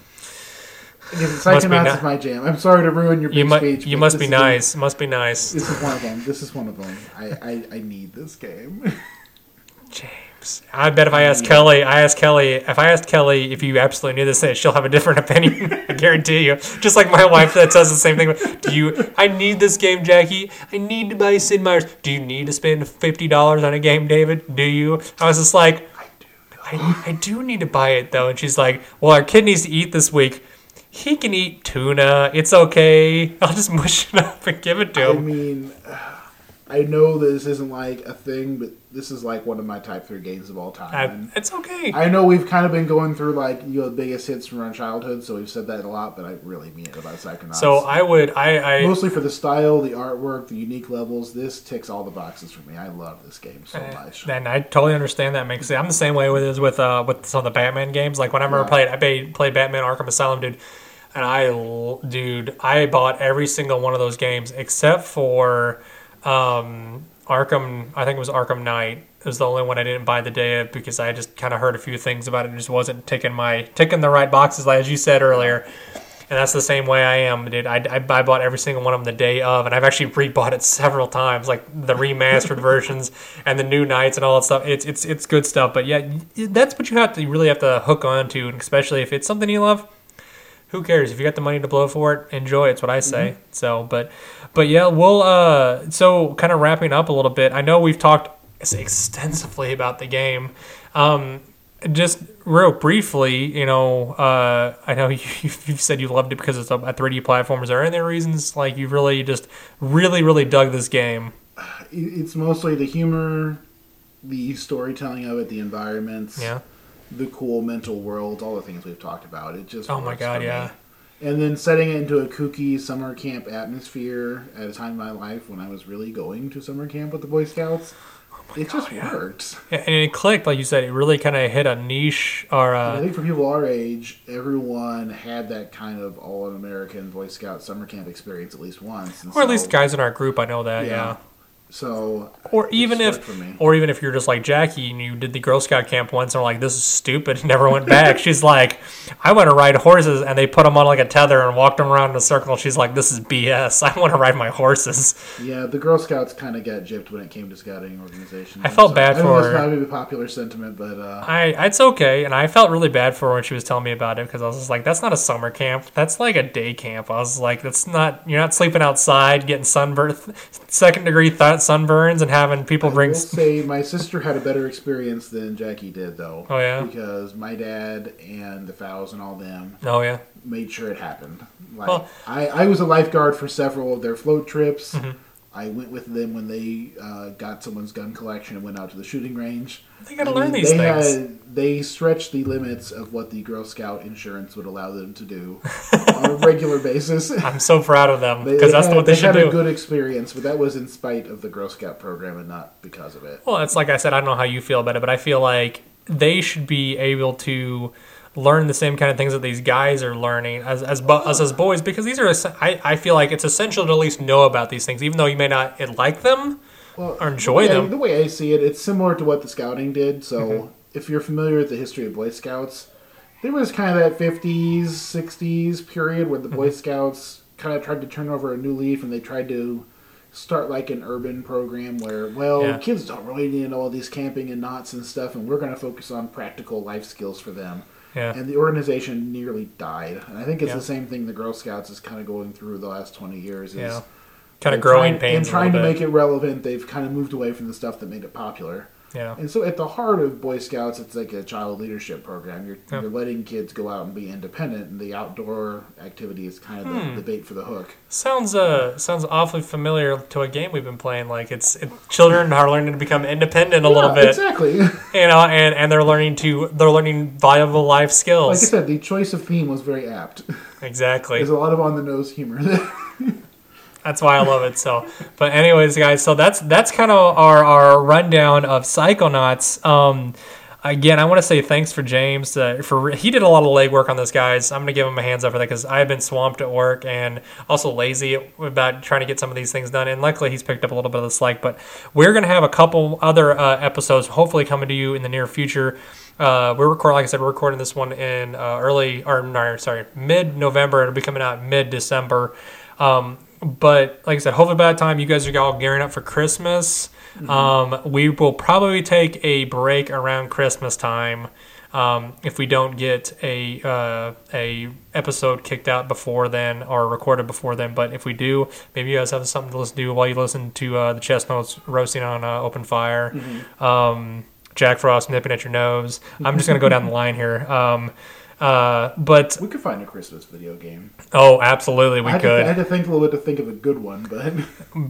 Again, Must be Psychonauts ni- is my jam. I'm sorry to ruin your big you must speech. you must this be is the- nice. Must be nice. This is one of them. This is one of them. I, I, I need this game. James. I bet if I ask Kelly, I ask Kelly, if I asked Kelly if you absolutely knew this, she'll have a different opinion. I guarantee you. Just like my wife that says the same thing. Do you? I need this game, Jackie. I need to buy Sid Meier's. Do you need to spend fifty dollars on a game, David? Do you? I was just like, I, do. I do need to buy it though. And she's like, Well, our kid needs to eat this week. He can eat tuna. It's okay. I'll just mush it up and give it to I him. mean, I know that this isn't like a thing, but this is like one of my type three games of all time. I, And it's okay. I know we've kind of been going through like you know the biggest hits from our childhood, so we've said that a lot, but I really mean it about Psychonauts. so I would. I. I mostly for the style, the artwork, the unique levels. This ticks all the boxes for me. I love this game so much. And I totally understand that makes I'm the same way with is with uh with some of the Batman games. Like when I remember played I played, played Batman Arkham Asylum, dude, and I, dude I bought every single one of those games except for um Arkham. I think it was Arkham Knight. It was the only one I didn't buy the day of because I just kind of heard a few things about it and just wasn't ticking my ticking the right boxes, like as you said earlier. And that's the same way I am, dude. I, I, I bought every single one of them the day of, and I've actually rebought it several times, like the remastered versions and the new nights and all that stuff. It's it's it's good stuff. But yeah, that's what you have to you really have to hook on to, and especially if it's something you love. Who cares if you got the money to blow for it? Enjoy. It's what I say. So, but but yeah, we'll uh. So kind of wrapping up a little bit. I know we've talked extensively about the game. Um, just real briefly, you know, uh, I know you, you've said you loved it because it's a 3D platform. Is there any reasons like you really just really really dug this game? It's mostly the humor, the storytelling of it, the environments, Yeah. The cool mental world, all the things we've talked about. It just Oh my God, for me. yeah. And then setting it into a kooky summer camp atmosphere at a time in my life when I was really going to summer camp with the Boy Scouts, it just works. And it clicked, like you said. It really kind of hit a niche or I uh, think for people our age, everyone had that kind of all-American Boy Scout summer camp experience at least once. and or at least guys in our group. I know that. Yeah. Yeah. So, Or even if, worked for me. or even if you're just like Jackie and you did the Girl Scout camp once and are like, this is stupid, and never went back. She's like, I want to ride horses, and they put them on like a tether and walked them around in a circle. She's like, this is BS. I want to ride my horses. Yeah, the Girl Scouts kind of got gypped when it came to scouting organizations. I felt bad I for it's her. not maybe popular sentiment, but uh, I, it's okay, and I felt really bad for her when she was telling me about it because I was just like, that's not a summer camp. That's like a day camp. I was like, that's not. You're not sleeping outside, getting sunburned, second degree th- sunburns, and having people I bring. will say my sister had a better experience than Jackie did, though. Oh, yeah? because my dad and the Fowls and all them Oh yeah. made sure it happened. Like Well- I, I was a lifeguard for several of their float trips. Mm-hmm. I went with them when they uh, got someone's gun collection and went out to the shooting range. They gotta I learn mean, these they things. Had, they stretched the limits of what the Girl Scout insurance would allow them to do on a regular basis. I'm so proud of them because that's had, what they, should do. They had a good experience, but that was in spite of the Girl Scout program and not because of it. Well, it's like I said, I don't know how you feel about it, but I feel like they should be able to learn the same kind of things that these guys are learning as as us as boys because these are I, I feel like it's essential to at least know about these things even though you may not like them Well, or enjoy yeah, them. The way I see it, it's similar to what the scouting did. So, Mm-hmm. if you're familiar with the history of Boy Scouts, there was kind of that 50s, 60s period where the Boy Mm-hmm. Scouts kind of tried to turn over a new leaf and they tried to start like an urban program where, well, Yeah. kids don't really need to know all these camping and knots and stuff, and we're going to focus on practical life skills for them. Yeah. And the organization nearly died. And I think it's Yeah. the same thing the Girl Scouts is kind of going through the last 20 years. Is Yeah. Kind of growing trying, pains. and trying to little make it relevant. They've kind of moved away from the stuff that made it popular. Yeah. And so, at the heart of Boy Scouts, it's like a child leadership program. You're, Yeah. you're letting kids go out and be independent, and the outdoor activity is kind of the, Hmm. the bait for the hook. Sounds uh sounds awfully familiar to a game we've been playing. Like it's it, children are learning to become independent a little bit, exactly. you know, and and they're learning to they're learning valuable life skills. like I said, the choice of theme was very apt. exactly. There's a lot of on the nose humor. there. That's why I love it. So, but anyways, guys, so that's that's kind of our our rundown of Psychonauts. Um, again, I want to say thanks for James uh, for he did a lot of legwork on this, guys. I'm gonna give him a hands up for that because I've been swamped at work and also lazy about trying to get some of these things done. And luckily, he's picked up a little bit of the slack. But we're gonna have a couple other uh, episodes hopefully coming to you in the near future. Uh, we're recording, like I said, we're recording this one in uh, early, or no, sorry, mid November. It'll be coming out mid December. Um, but like I said, hopefully by the time you guys are all gearing up for Christmas. Um, we will probably take a break around Christmas time. Um, if we don't get a uh, a episode kicked out before then or recorded before then, but if we do, maybe you guys have something to listen to while you listen to uh, the chestnuts roasting on uh, open fire. Um, Jack Frost nipping at your nose. I'm just gonna go down the line here. Um, uh, but we could find a Christmas video game. oh, absolutely, we I, to, I had to think a little bit to think of a good one, but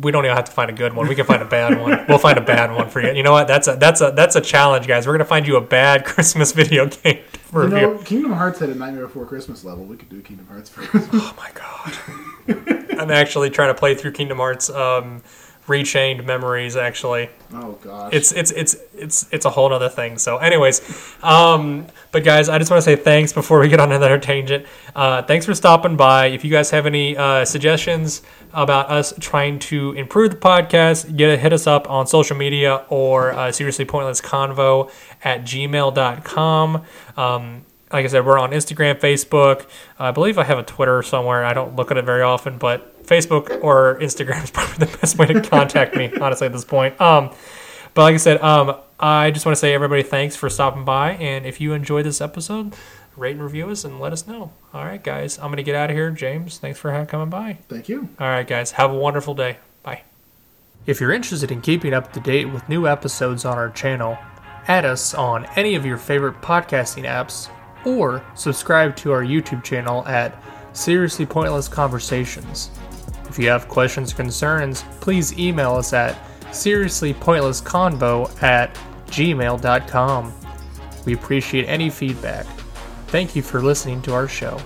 we don't even have to find a good one. We can find a bad one. We'll find a bad one for you. You know what? That's a that's a that's a challenge, guys. We're gonna find you a bad Christmas video game to you review. know, Kingdom Hearts had a Nightmare Before Christmas level. We could do Kingdom Hearts for Christmas. oh my god! I'm actually trying to play through Kingdom Hearts um, Rechained Memories. Actually, Oh gosh, it's it's it's it's it's a whole other thing. So, anyways, um, but guys, I just want to say thanks before we get on another tangent. Uh, thanks for stopping by. If you guys have any uh, suggestions about us trying to improve the podcast, get hit us up on social media or uh, seriously pointless convo at gmail.com. Um, like I said, we're on Instagram, Facebook. I believe I have a Twitter somewhere. I don't look at it very often, but Facebook or Instagram is probably the best way to contact me, honestly, at this point. Um, but like I said, um, I just want to say everybody thanks for stopping by. And if you enjoyed this episode, rate and review us and let us know. All right, guys, I'm going to get out of here. James, thanks for coming by. thank you. All right, guys, have a wonderful day. Bye. If you're interested in keeping up to date with new episodes on our channel, add us on any of your favorite podcasting apps or subscribe to our YouTube channel at Seriously Pointless Conversations. If you have questions or concerns, please email us at seriouslypointlessconvo at gmail.com. We appreciate any feedback. Thank you for listening to our show.